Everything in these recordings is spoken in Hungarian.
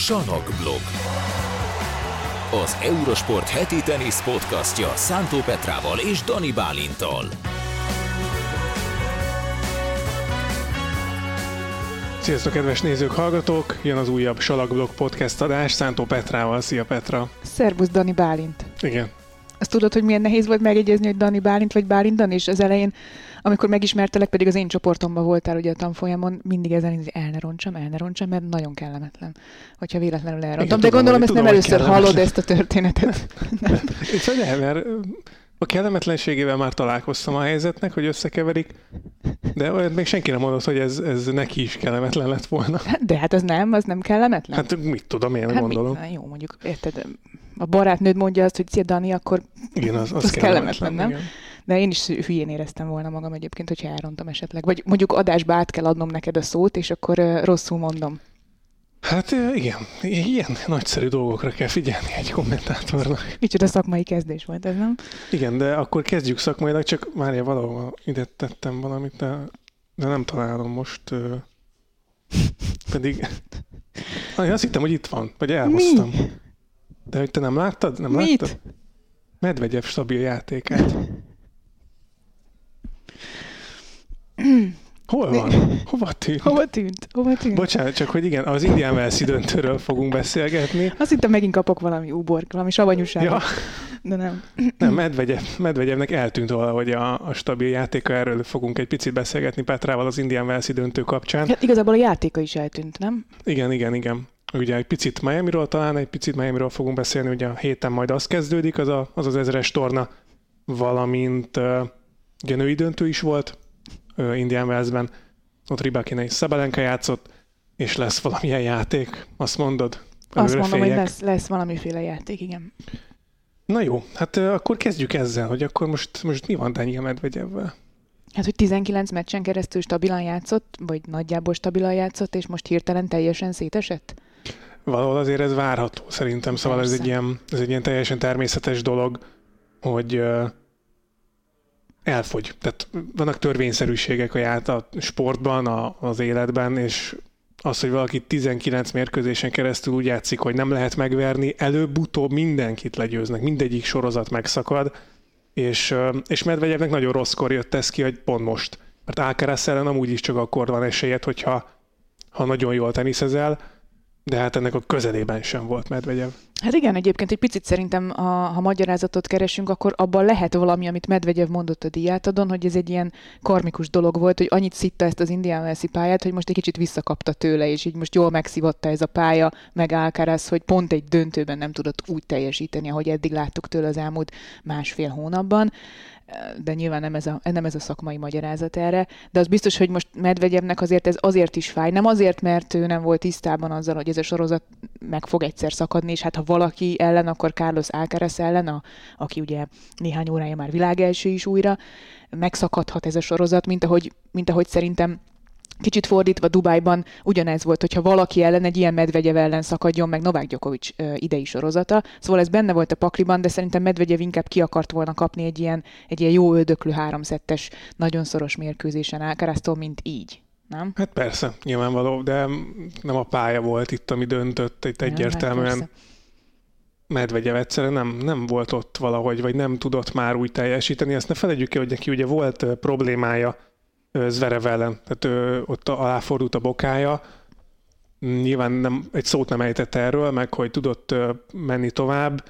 Sanokblog. Az Eurosport heti tenisz podcastja Szántó Petrával és Dani Bálintal. Sziasztok, kedves nézők, hallgatók! Jön az újabb Salakblog podcast adás Szántó Petrával. Szia Petra! Szerbusz, Dani Bálint! Igen. Azt tudod, hogy milyen nehéz volt megjegyezni, hogy Dani Bálint vagy Bálint Dani, és az elején, amikor megismertelek, pedig az én csoportomban voltál ugye a tanfolyamon, mindig ezen hogy el ne roncsam, el ne roncsam, mert nagyon kellemetlen, hogyha véletlenül elrontom. Igen, De tudom, gondolom, ezt nem tudom, hogy először hallod ezt a történetet. Nem. El, mert a kellemetlenségével már találkoztam a helyzetnek, hogy összekeverik, de olyat még senki nem mondott, hogy ez, ez neki is kellemetlen lett volna. De hát az nem, az nem kellemetlen. Hát mit tudom, én Hát gondolom. mit? Jó, mondjuk, érted, a barátnőd mondja azt, hogy szia Dani, akkor Igen, az, az, az kellemetlen, nem? igen. De én is hülyén éreztem volna magam egyébként, hogyha elrontom esetleg. Vagy mondjuk adásba át kell adnom neked a szót, és akkor uh, rosszul mondom. Hát igen, ilyen nagyszerű dolgokra kell figyelni egy kommentátornak. Micsoda szakmai kezdés volt ez, nem? Igen, de akkor kezdjük szakmailag, csak Mária valahol ide tettem valamit, de, de nem találom most. Pedig Ah, én azt hittem, hogy itt van, vagy elhoztam. De hogy te nem láttad? Nem Mit? láttad? Medvegyev stabil játékát. Hol van? Hova tűnt? Hova tűnt? Hova tűnt? Bocsánat, csak hogy igen, az Indián Velszi döntőről fogunk beszélgetni. Azt hittem megint kapok valami ubork, valami savanyúságot. Ja, De nem. nem, Medvegyev, Medvegyevnek eltűnt valahogy a, a stabil játéka, erről fogunk egy picit beszélgetni Petrával az Indián Velszi döntő kapcsán. Hát igazából a játéka is eltűnt, nem? Igen, igen, igen. Ugye egy picit Miami-ról talán, egy picit Miami-ról fogunk beszélni, ugye a héten majd az kezdődik, az a, az, az ezeres torna, valamint uh, ugye női döntő is volt uh, Indian Wellsben, ott Ribakina és Szabalenka játszott, és lesz valamilyen játék, azt mondod? Azt mondom, hogy féljek? lesz, lesz valamiféle játék, igen. Na jó, hát uh, akkor kezdjük ezzel, hogy akkor most, most mi van Daniel Medvegyevvel? Hát, hogy 19 meccsen keresztül stabilan játszott, vagy nagyjából stabilan játszott, és most hirtelen teljesen szétesett? Valahol azért ez várható szerintem, szóval ez Persze. egy, ilyen, ez egy ilyen teljesen természetes dolog, hogy elfogy. Tehát vannak törvényszerűségek a, ját, a sportban, a, az életben, és az, hogy valaki 19 mérkőzésen keresztül úgy játszik, hogy nem lehet megverni, előbb-utóbb mindenkit legyőznek, mindegyik sorozat megszakad, és, és Medvegyevnek nagyon rosszkor jött ez ki, hogy pont most. Mert Alcaraz ellen amúgy is csak akkor van esélyed, hogyha ha nagyon jól teniszezel, de hát ennek a közelében sem volt Medvegyev. Hát igen, egyébként egy picit szerintem, ha, ha magyarázatot keresünk, akkor abban lehet valami, amit Medvegyev mondott a diátadon, hogy ez egy ilyen karmikus dolog volt, hogy annyit szitta ezt az Indian Wells pályát, hogy most egy kicsit visszakapta tőle, és így most jól megszivatta ez a pálya, meg Alcaraz, hogy pont egy döntőben nem tudott úgy teljesíteni, ahogy eddig láttuk tőle az elmúlt másfél hónapban de nyilván nem ez, a, nem ez a szakmai magyarázat erre, de az biztos, hogy most Medvegyevnek azért ez azért is fáj. Nem azért, mert ő nem volt tisztában azzal, hogy ez a sorozat meg fog egyszer szakadni, és hát ha valaki ellen, akkor Carlos Alcaraz ellen, a, aki ugye néhány órája már világelső is újra, megszakadhat ez a sorozat, mint ahogy, mint ahogy szerintem Kicsit fordítva Dubájban ugyanez volt, hogyha valaki ellen egy ilyen Medvegyev ellen szakadjon meg Novák Djokovic ö, idei sorozata. Szóval ez benne volt a pakliban, de szerintem Medvegyev inkább ki akart volna kapni egy ilyen, egy ilyen jó öldöklő háromszettes, nagyon szoros mérkőzésen Alcaraztól, mint így. Nem? Hát persze, nyilvánvaló, de nem a pálya volt itt, ami döntött, itt Nem, hát egyértelműen persze. Medvegyev egyszerűen nem, nem volt ott valahogy, vagy nem tudott már úgy teljesíteni. Ezt ne felejtjük el, hogy neki ugye volt problémája Zverev ellen, tehát ö, ott aláfordult a bokája, nyilván nem, egy szót nem ejtett erről, meg hogy tudott menni tovább,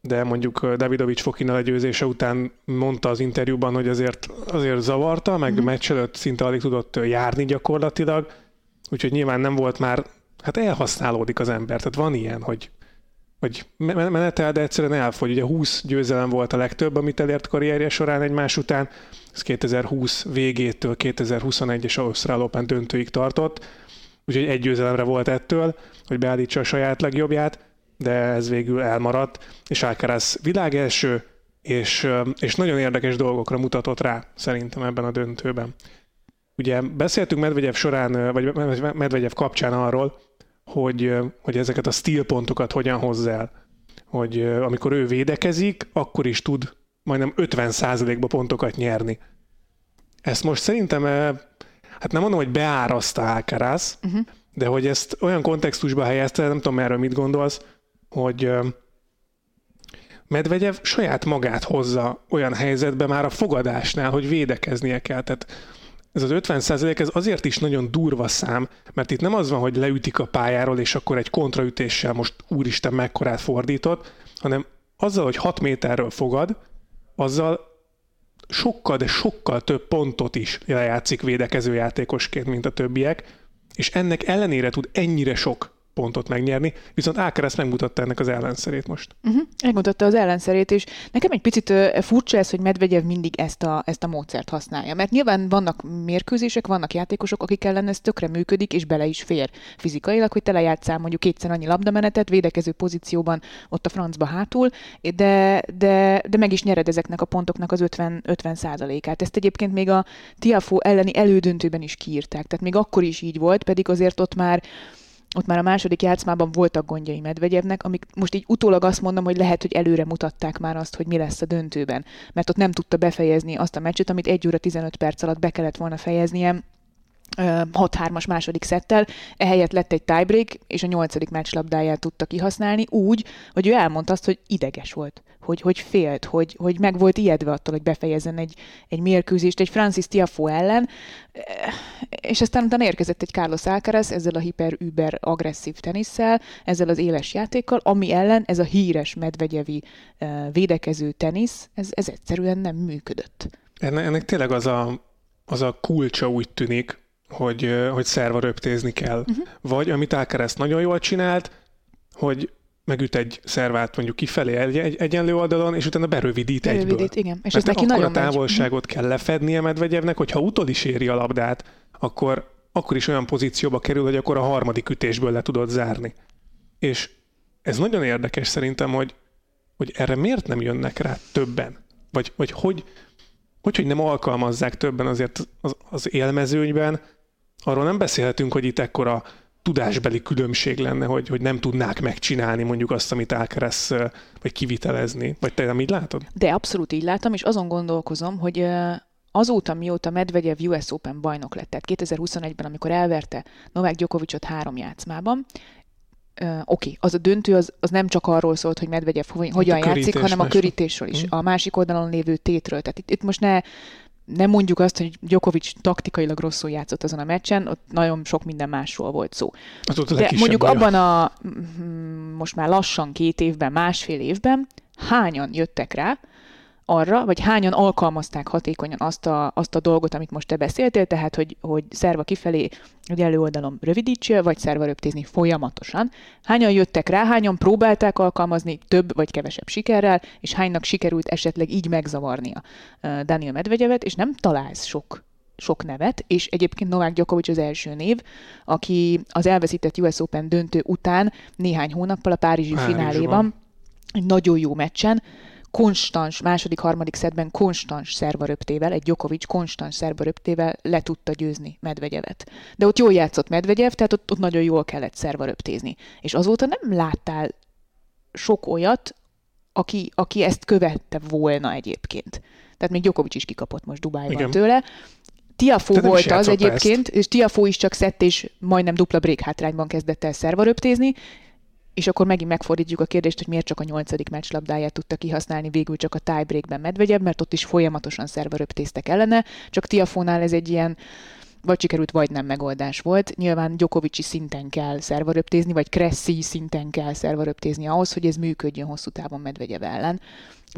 de mondjuk Davidovics Fokina legyőzése után mondta az interjúban, hogy azért, azért zavarta, meg Mhm. uh-huh. meccs előtt szinte alig tudott járni gyakorlatilag, úgyhogy nyilván nem volt már, hát elhasználódik az ember, tehát van ilyen, hogy me- menetel, de egyszerűen elfogy. Ugye 20 győzelem volt a legtöbb, amit elért karrierje során egymás után. Ez 2020 végétől 2021-es Ausztrál Open döntőig tartott. Úgyhogy egy győzelemre volt ettől, hogy beállítsa a saját legjobbját, de ez végül elmaradt. És Alcaraz világelső, és, és nagyon érdekes dolgokra mutatott rá szerintem ebben a döntőben. Ugye beszéltünk Medvegyev során, vagy Medvegyev kapcsán arról, hogy, hogy ezeket a stílpontokat hogyan hozza el. Hogy amikor ő védekezik, akkor is tud majdnem 50%-ba pontokat nyerni. Ezt most szerintem, hát nem mondom, hogy beáraszta Alcaraz, Uh-huh. De hogy ezt olyan kontextusba helyezte, nem tudom erről mit gondolsz, hogy Medvegyev saját magát hozza olyan helyzetbe már a fogadásnál, hogy védekeznie kell. Tehát ez az 50% ez azért is nagyon durva szám, mert itt nem az van, hogy leütik a pályáról, és akkor egy kontraütéssel most úristen mekkorát fordított, hanem azzal, hogy 6 méterről fogad, azzal sokkal, de sokkal több pontot is lejátszik védekező játékosként, mint a többiek, és ennek ellenére tud ennyire sok pontot megnyerni, viszont Ákeres megmutatta ennek az ellenszerét most. Uh-huh. Megmutatta az ellenszerét, és nekem egy picit furcsa ez, hogy Medvegyev mindig ezt a, ezt a módszert használja, mert nyilván vannak mérkőzések, vannak játékosok, akik ellen ez tökre működik, és bele is fér fizikailag, hogy telejátszál mondjuk kétszer annyi labdamenetet, védekező pozícióban ott a francba hátul, de, de, de meg is nyered ezeknek a pontoknak az 50, 50 százalékát. Ezt egyébként még a Tiafo elleni elődöntőben is kiírták, tehát még akkor is így volt, pedig azért ott már ott már a második játszmában voltak gondjai Medvegyevnek, amik most így utólag azt mondom, hogy lehet, hogy előre mutatták már azt, hogy mi lesz a döntőben. Mert ott nem tudta befejezni azt a meccset, amit 1 óra 15 perc alatt be kellett volna fejeznie, 6-3-as második szettel, ehelyett lett egy tiebreak, és a nyolcadik meccslabdáját tudta kihasználni úgy, hogy ő elmondta azt, hogy ideges volt, hogy, hogy félt, hogy, hogy meg volt ijedve attól, hogy befejezzen egy, egy mérkőzést egy Francis Tiafo ellen, és aztán utána érkezett egy Carlos Alcaraz ezzel a hiper-über agresszív tenisszel, ezzel az éles játékkal, ami ellen ez a híres medvegyevi védekező tenisz, ez, ez egyszerűen nem működött. Ennek, ennek tényleg az a, az a kulcsa úgy tűnik, hogy, hogy szerva röptézni kell. Uh-huh. Vagy amit Alcaraz nagyon jól csinált, hogy megüt egy szervát mondjuk kifelé egy, egy egyenlő oldalon, és utána berövidít, berövidít egyből. igen. És Mert ez neki nagyon a távolságot megy. kell lefednie Medvegyevnek, hogyha utol is éri a labdát, akkor, akkor is olyan pozícióba kerül, hogy akkor a harmadik ütésből le tudod zárni. És ez nagyon érdekes szerintem, hogy, hogy erre miért nem jönnek rá többen? Vagy, vagy hogy, hogy, hogy nem alkalmazzák többen azért az, az élmezőnyben, arról nem beszélhetünk, hogy itt ekkora tudásbeli különbség lenne, hogy, hogy nem tudnák megcsinálni mondjuk azt, amit elkeresz, vagy kivitelezni. Vagy te nem így látod? De abszolút így látom, és azon gondolkozom, hogy azóta, mióta Medvegyev US Open bajnok lett, tehát 2021-ben, amikor elverte Novák Djokovicot három játszmában, Uh, Oké, okay, az a döntő az, az nem csak arról szólt, hogy Medvegyev hogyan játszik, hanem a körítésről is, mm. a másik oldalon lévő tétről. Tehát itt, itt most ne nem mondjuk azt, hogy Djokovic taktikailag rosszul játszott azon a meccsen, ott nagyon sok minden másról volt szó. De mondjuk baja. abban a most már lassan két évben, másfél évben hányan jöttek rá, arra, vagy hányan alkalmazták hatékonyan azt a, azt a dolgot, amit most te beszéltél, tehát, hogy, hogy szerva kifelé, hogy előoldalom rövidítsél, vagy szerva röptézni folyamatosan. Hányan jöttek rá, hányan próbálták alkalmazni több vagy kevesebb sikerrel, és hánynak sikerült esetleg így megzavarnia Daniel Medvegyevet, és nem találsz sok sok nevet, és egyébként Novák Djokovic az első név, aki az elveszített US Open döntő után néhány hónappal a Párizsi Párizsban. fináléban egy nagyon jó meccsen konstans, második, harmadik szedben konstans szervaröptével, egy Djokovic konstans szervaröptével le tudta győzni Medvegyevet. De ott jól játszott Medvegyev, tehát ott, ott nagyon jól kellett szervaröptézni. És azóta nem láttál sok olyat, aki, aki ezt követte volna egyébként. Tehát még Djokovic is kikapott most Dubájban Igen. tőle. Tiafó volt az egyébként, ezt. és Tiafó is csak szett, és majdnem dupla break hátrányban kezdett el szervaröptézni, és akkor megint megfordítjuk a kérdést, hogy miért csak a nyolcadik meccslabdáját tudta kihasználni végül csak a tiebreakben Medvegyev, mert ott is folyamatosan szerveröptéztek ellene, csak Tiafónál ez egy ilyen vagy sikerült, vagy nem megoldás volt. Nyilván Gyokovicsi szinten kell szervaröptézni, vagy Cressy szinten kell szervaröptézni ahhoz, hogy ez működjön hosszú távon Medvegyev ellen,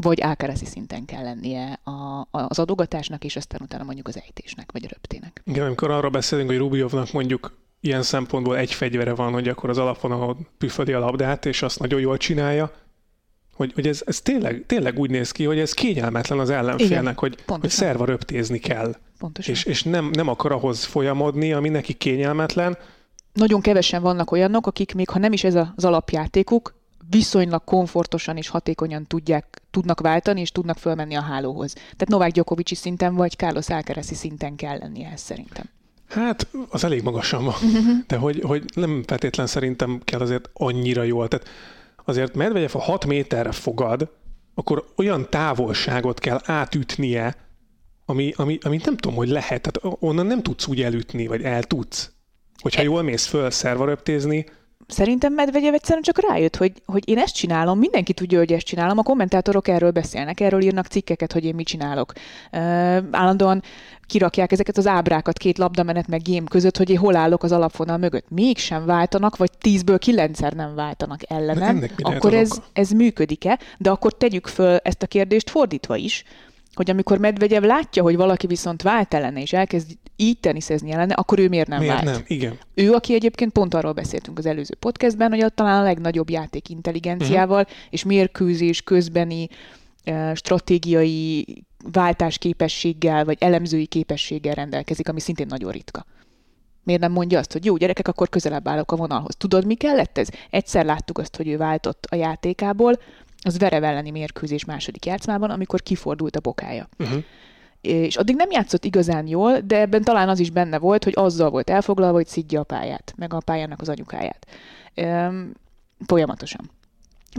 vagy Ákeresi szinten kell lennie a, az adogatásnak, és aztán utána mondjuk az ejtésnek, vagy a röptének. Igen, amikor arról beszélünk, hogy Rubjovnak mondjuk ilyen szempontból egy fegyvere van, hogy akkor az alapvonalon püföli a labdát, és azt nagyon jól csinálja, hogy, hogy ez, ez tényleg, tényleg úgy néz ki, hogy ez kényelmetlen az ellenfélnek, Igen, hogy, hogy szerva röptézni kell. Pontosan. És, és nem, nem akar ahhoz folyamodni, ami neki kényelmetlen. Nagyon kevesen vannak olyanok, akik még ha nem is ez az alapjátékuk, viszonylag komfortosan és hatékonyan tudják, tudnak váltani, és tudnak fölmenni a hálóhoz. Tehát Novák Gyokovicsi szinten, vagy Carlos Alcaraz szinten kell lennie ez szerintem. Hát, az elég magasan van. De hogy, hogy nem feltétlen szerintem kell azért annyira jól. Tehát azért Medvegyev, ha 6 méterre fogad, akkor olyan távolságot kell átütnie, ami, ami, ami nem tudom, hogy lehet. Tehát onnan nem tudsz úgy elütni, vagy el tudsz. Hogyha jól mész föl szervaröptézni, Szerintem Medvegyev egyszerűen csak rájött, hogy, hogy én ezt csinálom, mindenki tudja, hogy ezt csinálom, a kommentátorok erről beszélnek, erről írnak cikkeket, hogy én mit csinálok. Uh, állandóan kirakják ezeket az ábrákat két labdamenet meg gém között, hogy én hol állok az alapvonal mögött. Mégsem váltanak, vagy tízből kilencszer nem váltanak ellenem, akkor ez, ez működik-e? De akkor tegyük föl ezt a kérdést fordítva is, hogy amikor Medvegyev látja, hogy valaki viszont vált ellene, és elkezd így teniszezni ellene, akkor ő miért nem miért vált? nem? Igen. Ő, aki egyébként pont arról beszéltünk az előző podcastben, hogy ott talán a legnagyobb játék intelligenciával, uh-huh. és mérkőzés közbeni uh, stratégiai váltásképességgel, vagy elemzői képességgel rendelkezik, ami szintén nagyon ritka. Miért nem mondja azt, hogy jó, gyerekek, akkor közelebb állok a vonalhoz. Tudod, mi kellett ez? Egyszer láttuk azt, hogy ő váltott a játékából, az Verev elleni mérkőzés második játszmában, amikor kifordult a bokája. Uh-huh. És addig nem játszott igazán jól, de ebben talán az is benne volt, hogy azzal volt elfoglalva, hogy szidja a pályát, meg a pályának az anyukáját. Üm, folyamatosan.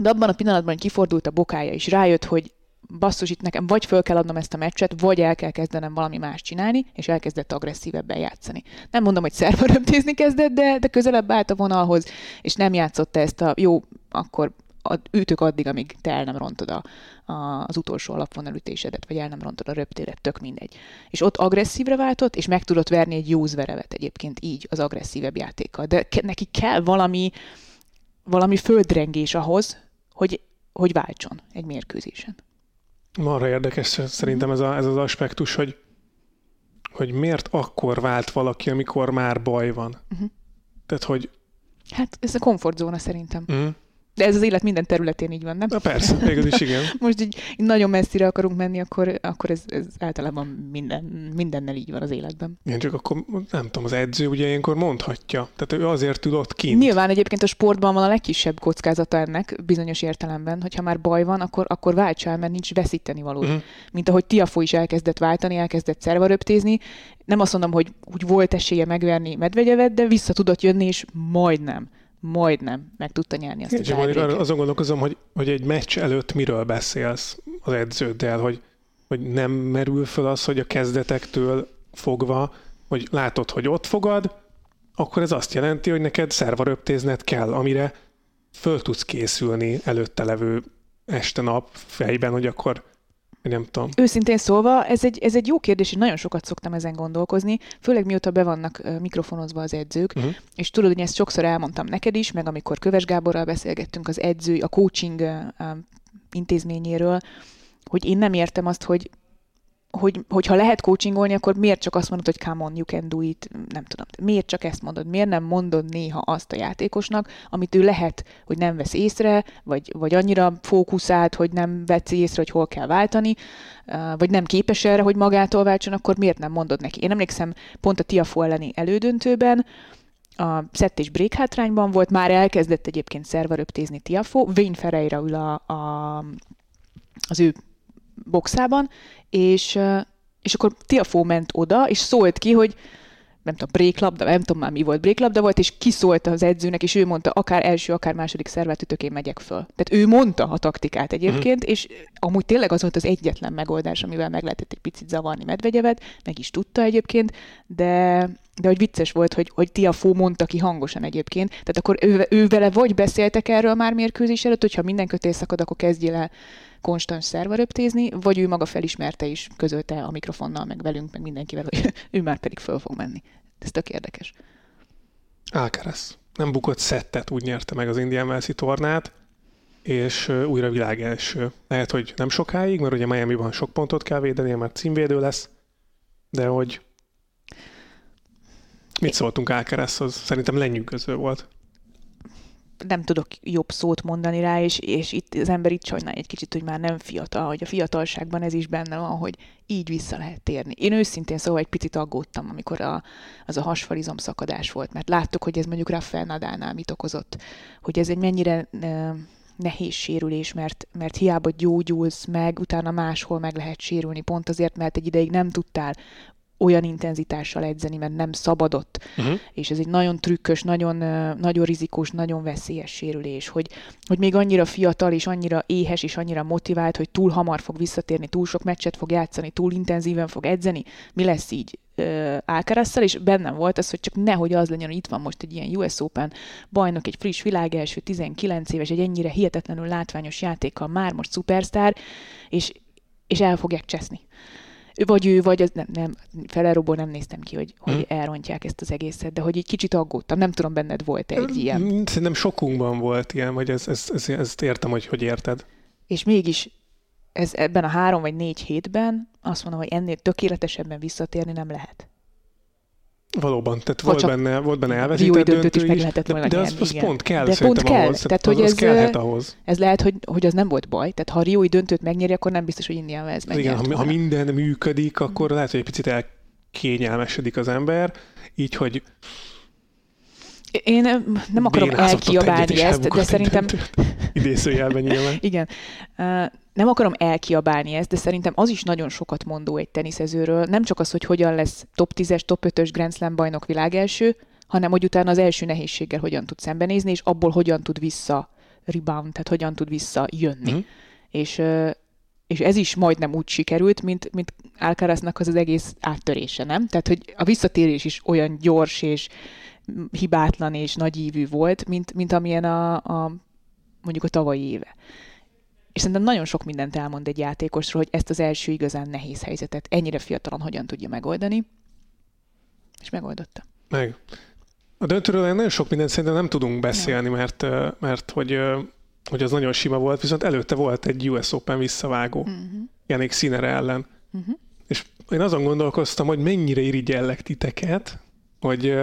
De abban a pillanatban, hogy kifordult a bokája, és rájött, hogy basszus, itt nekem vagy föl kell adnom ezt a meccset, vagy el kell kezdenem valami más csinálni, és elkezdett agresszívebben játszani. Nem mondom, hogy szervaröptézni kezdett, de, de közelebb állt a vonalhoz, és nem játszotta ezt a jó, akkor ütök addig, amíg te el nem rontod a, a, az utolsó alapvonalütésedet, vagy el nem rontod a röptéret, tök mindegy. És ott agresszívre váltott, és meg tudott verni egy jó zverevet egyébként így az agresszívebb játékkal. De ke- neki kell valami, valami földrengés ahhoz, hogy, hogy váltson egy mérkőzésen. Arra érdekes szerintem ez, a, ez az aspektus, hogy, hogy miért akkor vált valaki, amikor már baj van. Uh-huh. Tehát, hogy... Hát ez a komfortzóna szerintem. Uh-huh. De ez az élet minden területén így van, nem? Na persze, végül is igen. Most így, nagyon messzire akarunk menni, akkor, akkor ez, ez általában minden, mindennel így van az életben. Igen, csak akkor nem tudom, az edző ugye ilyenkor mondhatja. Tehát ő azért tudott kint. Nyilván egyébként a sportban van a legkisebb kockázata ennek bizonyos értelemben, hogyha már baj van, akkor, akkor váltsa el, mert nincs veszíteni való. Uh-huh. Mint ahogy Tiafó is elkezdett váltani, elkezdett szervaröptézni. Nem azt mondom, hogy úgy volt esélye megverni Medvegyevet, de vissza tudott jönni, és majdnem majdnem meg tudta nyerni azt Igen, a tiebreaket. Azon gondolkozom, hogy, hogy egy meccs előtt miről beszélsz az edződdel, hogy, hogy nem merül föl az, hogy a kezdetektől fogva, hogy látod, hogy ott fogad, akkor ez azt jelenti, hogy neked szervaröptézned kell, amire föl tudsz készülni előtte levő este nap fejben, hogy akkor nem tudom. Őszintén szólva, ez egy, ez egy jó kérdés, és nagyon sokat szoktam ezen gondolkozni, főleg mióta be vannak mikrofonozva az edzők, uh-huh. és tudod, hogy ezt sokszor elmondtam neked is, meg amikor Köves Gáborral beszélgettünk az edző, a coaching intézményéről, hogy én nem értem azt, hogy hogy, hogyha lehet coachingolni, akkor miért csak azt mondod, hogy come on, you can do it, nem tudom. Miért csak ezt mondod? Miért nem mondod néha azt a játékosnak, amit ő lehet, hogy nem vesz észre, vagy, vagy annyira fókuszált, hogy nem vesz észre, hogy hol kell váltani, vagy nem képes erre, hogy magától váltson, akkor miért nem mondod neki? Én emlékszem pont a Tiafo elleni elődöntőben, a szett és break hátrányban volt, már elkezdett egyébként szervaröptézni Tiafo, Wayne Ferreira ül a, a, az ő boxában, és, és akkor Tiafó ment oda, és szólt ki, hogy nem tudom, bréklabda, nem tudom már mi volt, bréklabda volt, és kiszólt az edzőnek, és ő mondta, akár első, akár második szervet ütök, én megyek föl. Tehát ő mondta a taktikát egyébként, mm. és amúgy tényleg az volt az egyetlen megoldás, amivel meg lehetett egy picit zavarni Medvegyevet, meg is tudta egyébként, de, de hogy vicces volt, hogy, hogy Tiafó mondta ki hangosan egyébként. Tehát akkor ő, ő vele vagy beszéltek erről már mérkőzés előtt, hogyha minden kötés szakad, akkor kezdjél el konstans szervaröptézni, vagy ő maga felismerte is, közölte a mikrofonnal, meg velünk, meg mindenkivel, hogy ő már pedig föl fog menni. Ez tök érdekes. Alcaraz. Nem bukott szettet, úgy nyerte meg az Indian Wells tornát, és újra világ első. Lehet, hogy nem sokáig, mert ugye Miami-ban sok pontot kell védeni, mert címvédő lesz, de hogy mit szóltunk Alcarazhoz? Szerintem lenyűgöző volt nem tudok jobb szót mondani rá, és, és itt az ember itt sajnál egy kicsit, hogy már nem fiatal, hogy a fiatalságban ez is benne van, hogy így vissza lehet térni. Én őszintén szóval egy picit aggódtam, amikor a, az a hasfalizom szakadás volt, mert láttuk, hogy ez mondjuk Rafael Nadánál mit okozott, hogy ez egy mennyire nehéz sérülés, mert, mert hiába gyógyulsz meg, utána máshol meg lehet sérülni, pont azért, mert egy ideig nem tudtál olyan intenzitással edzeni, mert nem szabadott. Uh-huh. És ez egy nagyon trükkös, nagyon, nagyon rizikós, nagyon veszélyes sérülés, hogy, hogy még annyira fiatal és annyira éhes és annyira motivált, hogy túl hamar fog visszatérni, túl sok meccset fog játszani, túl intenzíven fog edzeni. Mi lesz így? Alcarazzal, és bennem volt az, hogy csak nehogy az legyen, hogy itt van most egy ilyen US Open bajnok, egy friss világelső, 19 éves, egy ennyire hihetetlenül látványos játékkal, már most szupersztár, és, és el fogják cseszni vagy ő, vagy az nem, nem Ferreróból nem néztem ki, hogy, hmm. hogy elrontják ezt az egészet, de hogy egy kicsit aggódtam. Nem tudom, benned volt egy ilyen. Szerintem sokunkban volt ilyen, vagy ez, ez, ez, ezt értem, hogy hogy érted. És mégis ez ebben a három vagy négy hétben azt mondom, hogy ennél tökéletesebben visszatérni nem lehet. Valóban, tehát volt benne, volt benne elveszített döntő is, meg lehetett volna de, de az, az pont kell de pont kell. ahhoz. Tehát, hogy az, ez, kellhet ahhoz. Ez lehet, hogy, hogy az nem volt baj. Tehát ha a Rioi döntőt megnyeri, akkor nem biztos, hogy Indiana ez Igen, ha, ha minden működik, akkor lehet, hogy egy picit elkényelmesedik az ember, így, hogy én nem akarom elkiabálni ezt, de szerintem... Idézőjelben nyilván. Igen nem akarom elkiabálni ezt, de szerintem az is nagyon sokat mondó egy teniszezőről. Nem csak az, hogy hogyan lesz top 10-es, top 5-ös Grand Slam bajnok világelső, hanem hogy utána az első nehézséggel hogyan tud szembenézni, és abból hogyan tud vissza rebound, tehát hogyan tud visszajönni. Mm. És, és ez is majdnem úgy sikerült, mint, mint Alcaraznak az az egész áttörése, nem? Tehát, hogy a visszatérés is olyan gyors és hibátlan és nagyívű volt, mint, mint amilyen a, a mondjuk a tavalyi éve. És szerintem nagyon sok mindent elmond egy játékosról, hogy ezt az első igazán nehéz helyzetet ennyire fiatalon hogyan tudja megoldani. És megoldotta. Meg. A döntőről nagyon sok mindent szerintem nem tudunk beszélni, mert, mert hogy, hogy az nagyon sima volt, viszont előtte volt egy US Open visszavágó, uh-huh. Janik Sinner ellen. Uh-huh. És én azon gondolkoztam, hogy mennyire irigyellek titeket, hogy,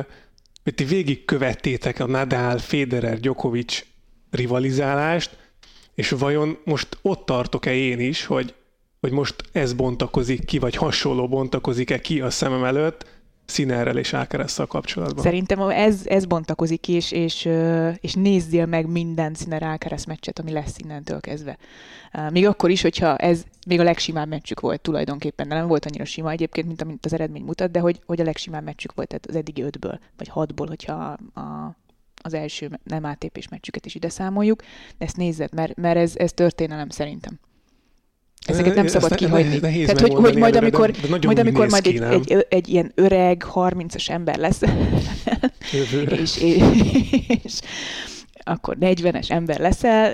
hogy ti végigkövettétek a Nadal, Federer, Djokovic rivalizálást, és vajon most ott tartok-e én is, hogy, hogy most ez bontakozik ki, vagy hasonló bontakozik-e ki a szemem előtt, Színerrel és Ákeresszal kapcsolatban. Szerintem ez, ez bontakozik ki, és, és, és nézzél meg minden Színer Ákeresz meccset, ami lesz innentől kezdve. Még akkor is, hogyha ez még a legsimább meccsük volt tulajdonképpen, de nem volt annyira sima egyébként, mint amit az eredmény mutat, de hogy, hogy a legsimább meccsük volt tehát az eddigi ötből, vagy hatból, hogyha a, az első nem ATP-s meccsüket is ide számoljuk, de ezt nézzed, mert, mert ez, ez történelem szerintem. Ezeket nem szabad kihagyni. Nehéz Tehát, hogy, hogy majd amikor, de, de majd, amikor majd egy, egy, egy, egy ilyen öreg, 30-as ember lesz, és, és, és akkor 40-es ember leszel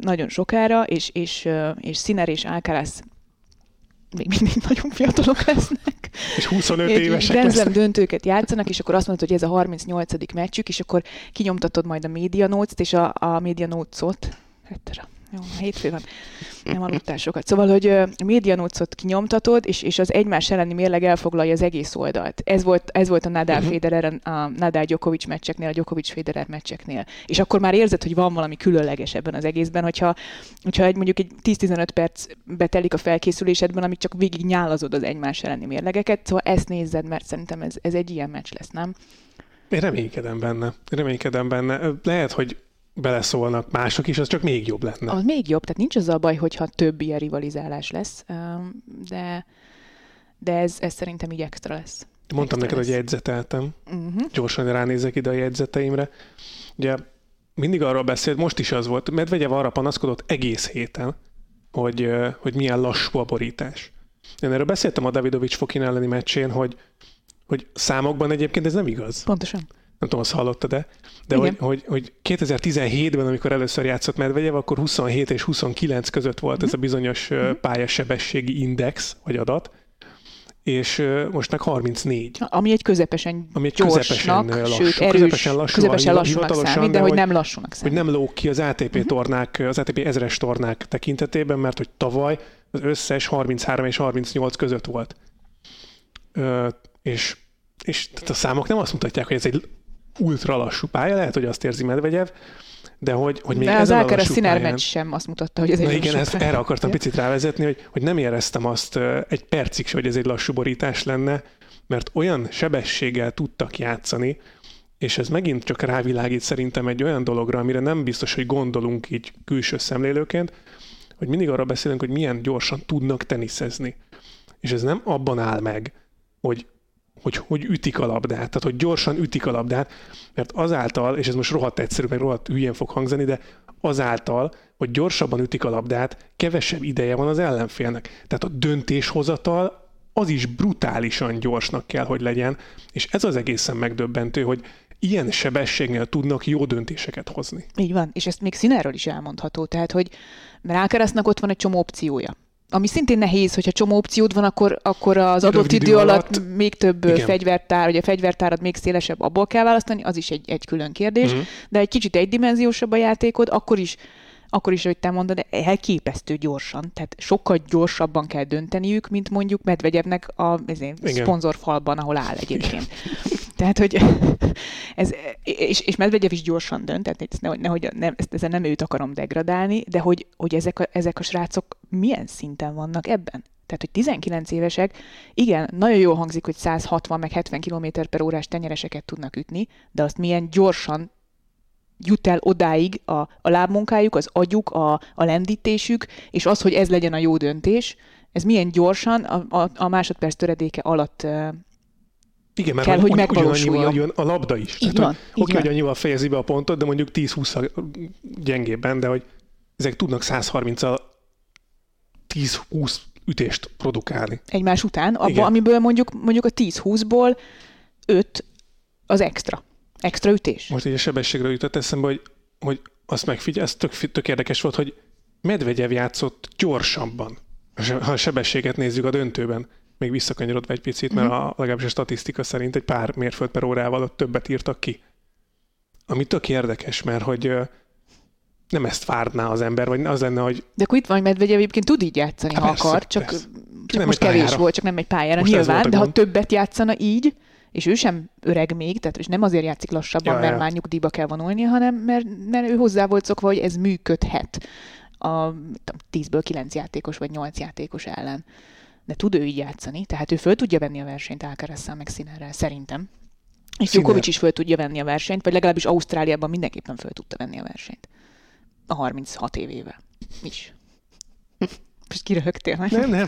nagyon sokára, és, és, és Sziner és Alcaraz még mindig nagyon fiatalok lesznek. És 25 évesek lesznek. döntőket játszanak, és akkor azt mondod, hogy ez a 38. meccsük, és akkor kinyomtatod majd a Media Notes-t, és a, a Media Notes-ot, hát jó, hétfő van, nem aludtál sokat. Szóval, hogy a média notes kinyomtatod, és, és az egymás elleni mérleg elfoglalja az egész oldalt. Ez volt, ez volt a Nadal uh-huh. Federer, a Nadal Djokovic meccseknél, a Djokovic Federer meccseknél. És akkor már érzed, hogy van valami különleges ebben az egészben, hogyha, hogyha egy, mondjuk egy 10-15 perc betelik a felkészülésedben, amit csak végig nyálazod az egymás elleni mérlegeket. Szóval ezt nézzed, mert szerintem ez, ez egy ilyen meccs lesz, nem? Én reménykedem benne. Én reménykedem benne. Lehet, hogy beleszólnak mások is, az csak még jobb lenne. Az még jobb, tehát nincs az a baj, hogyha több ilyen rivalizálás lesz, de, de ez, ez szerintem így extra lesz. Mondtam extra neked, lesz. hogy jegyzeteltem. Uh-huh. Gyorsan ránézek ide a jegyzeteimre. Ugye mindig arról beszélt, most is az volt, Medvegyev arra panaszkodott egész héten, hogy, hogy milyen lassú a borítás. Én erről beszéltem a Davidovics Fokin elleni meccsén, hogy, hogy számokban egyébként ez nem igaz. Pontosan nem tudom, azt hallottad-e, de hogy, hogy, hogy 2017-ben, amikor először játszott Medvegyev, akkor 27 és 29 között volt uh-huh. ez a bizonyos uh-huh. pályasebességi index, vagy adat, és most meg 34. Ami egy közepesen Ami egy gyorsnak, közepesen lassú, sőt erős, közepesen, lassú, közepesen lassúnak számít, de, de hogy nem lassúnak számít. Hogy nem lóg ki az ATP uh-huh. tornák, az ATP ezres tornák tekintetében, mert hogy tavaly az összes 33 és 38 között volt. Ö, és és tehát a számok nem azt mutatják, hogy ez egy ultra lassú pálya, lehet, hogy azt érzi Medvegyev, de hogy, hogy még de az Alcaraz Sinner meccs sem azt mutatta, hogy ez egy igen, ezt, erre akartam picit rávezetni, hogy, hogy nem éreztem azt egy percig se, hogy ez egy lassú borítás lenne, mert olyan sebességgel tudtak játszani, és ez megint csak rávilágít szerintem egy olyan dologra, amire nem biztos, hogy gondolunk így külső szemlélőként, hogy mindig arra beszélünk, hogy milyen gyorsan tudnak teniszezni. És ez nem abban áll meg, hogy hogy, hogy ütik a labdát, tehát hogy gyorsan ütik a labdát, mert azáltal, és ez most rohadt egyszerű, meg rohadt hülyén fog hangzani, de azáltal, hogy gyorsabban ütik a labdát, kevesebb ideje van az ellenfélnek. Tehát a döntéshozatal az is brutálisan gyorsnak kell, hogy legyen, és ez az egészen megdöbbentő, hogy ilyen sebességnél tudnak jó döntéseket hozni. Így van, és ezt még színáról is elmondható, tehát hogy Rákeresznek ott van egy csomó opciója. Ami szintén nehéz, hogyha csomó opciód van, akkor, akkor az adott idő, idő alatt, alatt még több igen. fegyvertár, vagy a fegyvertárad még szélesebb, abból kell választani, az is egy, egy külön kérdés, uh-huh. de egy kicsit egydimenziósabb a játékod, akkor is akkor is, hogy te mondod, elképesztő gyorsan, tehát sokkal gyorsabban kell dönteniük, mint mondjuk Medvegyevnek a szponzorfalban, ahol áll egyébként. Tehát, hogy ez, és, és Medvegyev is gyorsan dönt, tehát ezt nehogy, nehogy nem, ezt, ezen nem őt akarom degradálni, de hogy, hogy ezek, a, ezek a srácok milyen szinten vannak ebben? Tehát, hogy 19 évesek, igen, nagyon jól hangzik, hogy 160 meg 70 km per órás tenyereseket tudnak ütni, de azt milyen gyorsan jut el odáig a, a lábmunkájuk, az agyuk, a, a lendítésük, és az, hogy ez legyen a jó döntés, ez milyen gyorsan a, a, a másodperc töredéke alatt igen, mert kell, hogy megvalósuljon. jön a labda is. Így Tehát, van, hogy, oké, hogy annyival fejezi be a pontot, de mondjuk 10-20 gyengébben, de hogy ezek tudnak 130-al 10-20 ütést produkálni. Egymás után, abba, amiből mondjuk, mondjuk a 10-20-ból 5 az extra. Extra ütés. Most egy a sebességről jutott eszembe, hogy, hogy azt megfigyel, ez tök, tök érdekes volt, hogy Medvegyev játszott gyorsabban. Ha a sebességet nézzük a döntőben, még visszakanyarodva egy picit, mert uh-huh. a, legalábbis a statisztika szerint egy pár mérföld per órával ott többet írtak ki. Ami tök érdekes, mert hogy nem ezt várná az ember, vagy az lenne, hogy... De akkor itt van, Medvegyev egyébként tud így játszani, ha persze, akar, csak, csak most kevés pályára. volt, csak nem egy pályára most nyilván, de ha többet játszana így, és ő sem öreg még, tehát és nem azért játszik lassabban, ja, mert ja. már nyugdíjba kell vonulnia, hanem mert, mert ő hozzá volt szokva, hogy ez működhet a 10-ből 9 játékos vagy 8 játékos ellen. De tud ő így játszani, tehát ő föl tudja venni a versenyt Alcarazzal meg Színerrel, szerintem. És Djokovic is föl tudja venni a versenyt, vagy legalábbis Ausztráliában mindenképpen föl tudta venni a versenyt. A 36 évével. Is. Most kiröhögtél? Nem, nem.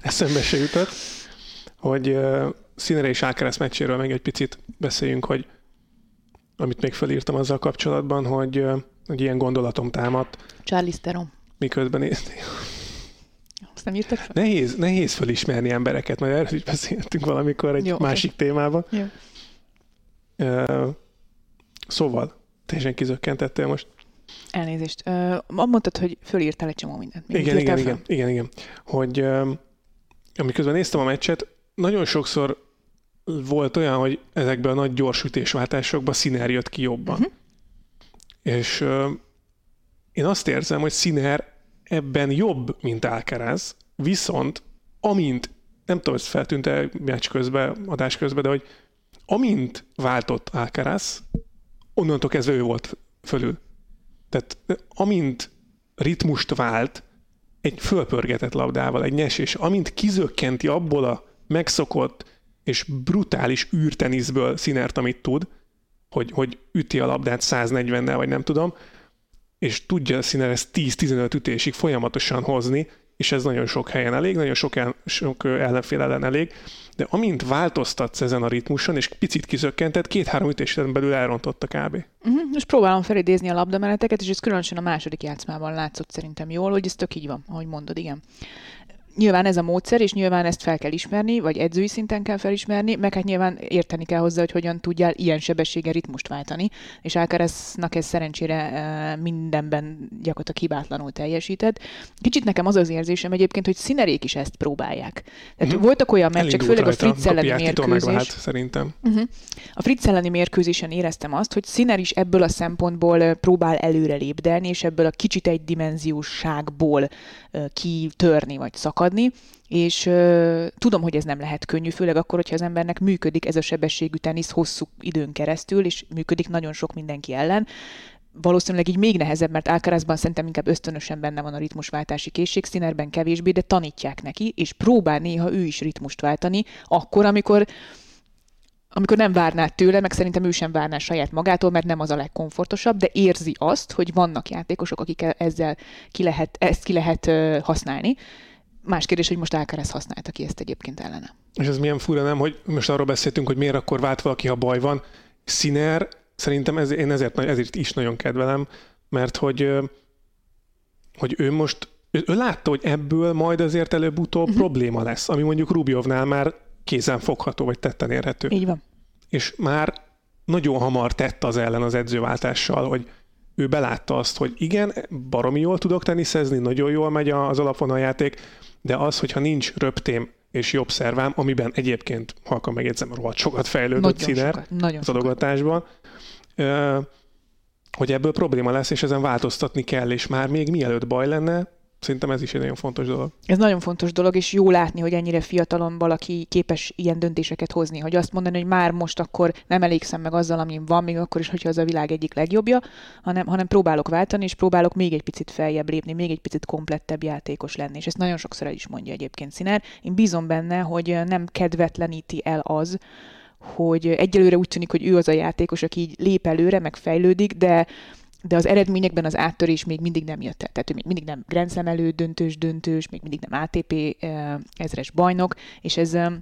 Eszembe se jutott, hogy Színere és Ákeres meccséről meg egy picit beszéljünk, hogy amit még felírtam azzal kapcsolatban, hogy, hogy ilyen gondolatom támadt. Charlie Steron. Miközben én... Azt nem írtad fel? Nehéz, nehéz felismerni embereket, mert erről is beszéltünk valamikor egy Jó, másik okay. témában. Jó. Uh, szóval, teljesen kizökkentettél most. Elnézést. Uh, mondtad, hogy fölírtál egy csomó mindent. Még igen, igen, igen, igen, igen. Hogy uh, amiközben néztem a meccset, nagyon sokszor volt olyan, hogy ezekben a nagy gyors ütésváltásokban Sziner jött ki jobban. Uh-huh. És uh, én azt érzem, hogy Sziner ebben jobb, mint Alcaraz, viszont amint, nem tudom, hogy feltűnt-e meccs közben, adás közben, de hogy amint váltott Alcaraz, onnantól kezdve ő volt fölül. Tehát amint ritmust vált, egy fölpörgetett labdával, egy nyesés, amint kizökkenti abból a megszokott és brutális űrteniszből színert, amit tud, hogy, hogy üti a labdát 140-nel, vagy nem tudom, és tudja a színer ezt 10-15 ütésig folyamatosan hozni, és ez nagyon sok helyen elég, nagyon sok, el, sok ellenfél ellen elég, de amint változtatsz ezen a ritmuson, és picit kizökkentett, két-három ütésen belül elrontotta kb. Uh-huh. Most próbálom felidézni a labdameneteket, és ez különösen a második játszmában látszott szerintem jól, hogy ez tök így van, ahogy mondod, igen nyilván ez a módszer, és nyilván ezt fel kell ismerni, vagy edzői szinten kell felismerni, meg hát nyilván érteni kell hozzá, hogy hogyan tudjál ilyen sebességgel ritmust váltani, és Alcaraznak ez szerencsére eh, mindenben gyakorlatilag hibátlanul teljesített. Kicsit nekem az az érzésem egyébként, hogy színerék is ezt próbálják. Tehát mm-hmm. voltak olyan meccsek, főleg a Fritz elleni mérkőzés. Megvált, szerintem. Uh-huh. A Fritz elleni mérkőzésen éreztem azt, hogy Sziner is ebből a szempontból eh, próbál előre lépdelni, és ebből a kicsit egydimenzióságból eh, kitörni, vagy szakadni adni, és ö, tudom, hogy ez nem lehet könnyű, főleg akkor, hogyha az embernek működik ez a sebességű tenisz hosszú időn keresztül, és működik nagyon sok mindenki ellen, valószínűleg így még nehezebb, mert Alcarazban szerintem inkább ösztönösen benne van a ritmusváltási készség, Színerben kevésbé, de tanítják neki, és próbál néha ő is ritmust váltani, akkor, amikor amikor nem várná tőle, meg szerintem ő sem várná saját magától, mert nem az a legkomfortosabb, de érzi azt, hogy vannak játékosok, akik ezzel ki lehet, ezt ki lehet használni, Más kérdés, hogy most Alcaraz használta ki ezt egyébként ellene. És ez milyen fura, nem, hogy most arról beszéltünk, hogy miért akkor vált valaki, ha baj van. Sziner, szerintem ez, én ezért, ezért is nagyon kedvelem, mert hogy, hogy ő most ő, ő látta, hogy ebből majd azért előbb-utóbb uh-huh. probléma lesz, ami mondjuk Rubjovnál már kézen fogható, vagy tetten érhető. Így van. És már nagyon hamar tett az ellen az edzőváltással, hogy ő belátta azt, hogy igen, baromi jól tudok teniszezni, nagyon jól megy az alapon a játék, de az, hogyha nincs röptém és jobb szervám, amiben egyébként, halkan megjegyzem, rohadt sokat fejlődött nagyon az adogatásban, hogy ebből probléma lesz, és ezen változtatni kell, és már még mielőtt baj lenne, Szerintem ez is egy nagyon fontos dolog. Ez nagyon fontos dolog, és jó látni, hogy ennyire fiatalon valaki képes ilyen döntéseket hozni, hogy azt mondani, hogy már most akkor nem elégszem meg azzal, amin van, még akkor is, hogyha az a világ egyik legjobbja, hanem, hanem próbálok váltani, és próbálok még egy picit feljebb lépni, még egy picit komplettebb játékos lenni. És ezt nagyon sokszor el is mondja egyébként Sziner. Én bízom benne, hogy nem kedvetleníti el az, hogy egyelőre úgy tűnik, hogy ő az a játékos, aki így lép előre, meg fejlődik, de de az eredményekben az áttörés még mindig nem jött el. Tehát ő még mindig nem Grand Slam elő döntős, döntős, még mindig nem ATP eh, ezres bajnok, és ez eh,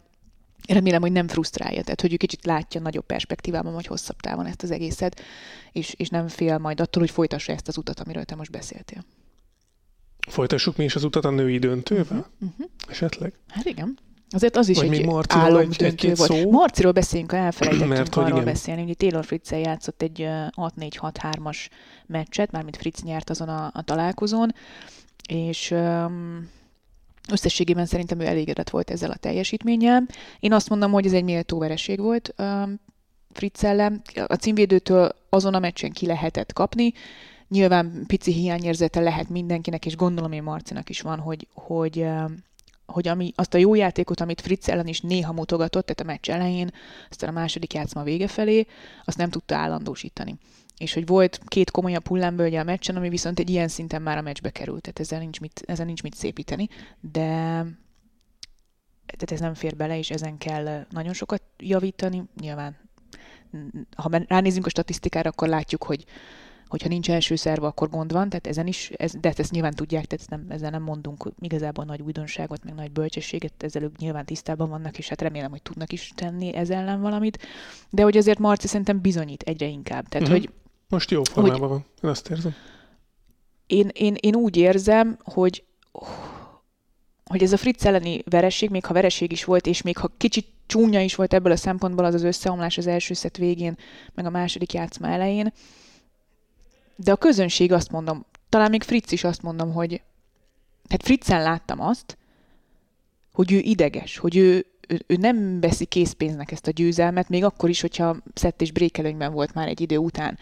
remélem, hogy nem frusztrálja, tehát hogy ő kicsit látja nagyobb perspektívában, vagy hosszabb távon ezt az egészet, és, és nem fél majd attól, hogy folytassa ezt az utat, amiről te most beszéltél. Folytassuk mi is az utat a női döntővel? Uh-huh, uh-huh. Esetleg? Hát igen. Azért az is Vagy egy álomdöntő volt. Szó? Marciról beszéljünk, elfelejtettünk Mert, arról igen. beszélni. Ugye Taylor fritz játszott egy 6-4-6-3-as meccset, mármint Fritz nyert azon a, a találkozón, és um, összességében szerintem ő elégedett volt ezzel a teljesítménnyel. Én azt mondom, hogy ez egy méltó vereség volt um, Fritz ellen. A címvédőtől azon a meccsen ki lehetett kapni. Nyilván pici hiányérzete lehet mindenkinek, és gondolom én Marcinak is van, hogy, hogy hogy ami, azt a jó játékot, amit Fritz ellen is néha mutogatott, tehát a meccs elején, aztán a második játszma vége felé, azt nem tudta állandósítani. És hogy volt két komolyabb hullámbölgye a meccsen, ami viszont egy ilyen szinten már a meccsbe került, tehát ezzel nincs mit, ezzel nincs mit szépíteni, de tehát ez nem fér bele, és ezen kell nagyon sokat javítani. Nyilván, ha ránézünk a statisztikára, akkor látjuk, hogy hogyha nincs első szerve, akkor gond van, tehát ezen is, ez, de ezt nyilván tudják, tehát nem, ezzel nem mondunk igazából nagy újdonságot, meg nagy bölcsességet, ezzel ők nyilván tisztában vannak, és hát remélem, hogy tudnak is tenni ez ellen valamit, de hogy azért Marci szerintem bizonyít egyre inkább. Tehát, uh-huh. hogy most jó formában hogy, van, én azt érzem. Én, én, én úgy érzem, hogy hogy ez a Fritz elleni vereség, még ha vereség is volt, és még ha kicsit csúnya is volt ebből a szempontból az az összeomlás az első szett végén, meg a második játszma elején, de a közönség azt mondom, talán még Fritz is azt mondom, hogy hát Fritzen láttam azt, hogy ő ideges, hogy ő, ő, ő nem veszi készpénznek ezt a győzelmet, még akkor is, hogyha szett és brékelőnyben volt már egy idő után.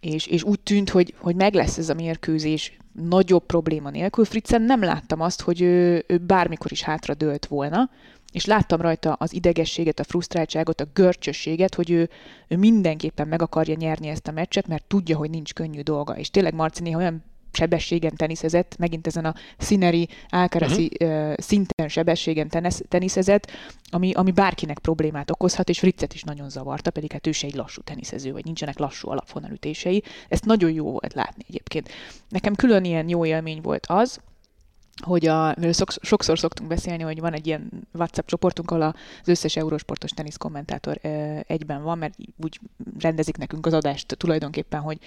És, és úgy tűnt, hogy, hogy meg lesz ez a mérkőzés nagyobb probléma nélkül. Fritzen nem láttam azt, hogy ő, ő bármikor is hátra dőlt volna, és láttam rajta az idegességet, a frusztráltságot, a görcsösséget, hogy ő, ő mindenképpen meg akarja nyerni ezt a meccset, mert tudja, hogy nincs könnyű dolga. És tényleg Marci néha olyan sebességen teniszezett, megint ezen a színeri, álkaraszi uh-huh. uh, szinten sebességen tenisz, teniszezett, ami, ami bárkinek problémát okozhat, és Fritzet is nagyon zavarta, pedig hát ő se egy lassú teniszező, vagy nincsenek lassú alapvonalütései. Ezt nagyon jó volt látni egyébként. Nekem külön ilyen jó élmény volt az, hogy a, sokszor szoktunk beszélni, hogy van egy ilyen WhatsApp csoportunk, ahol az összes eurósportos tenisz kommentátor egyben van, mert úgy rendezik nekünk az adást tulajdonképpen, hogy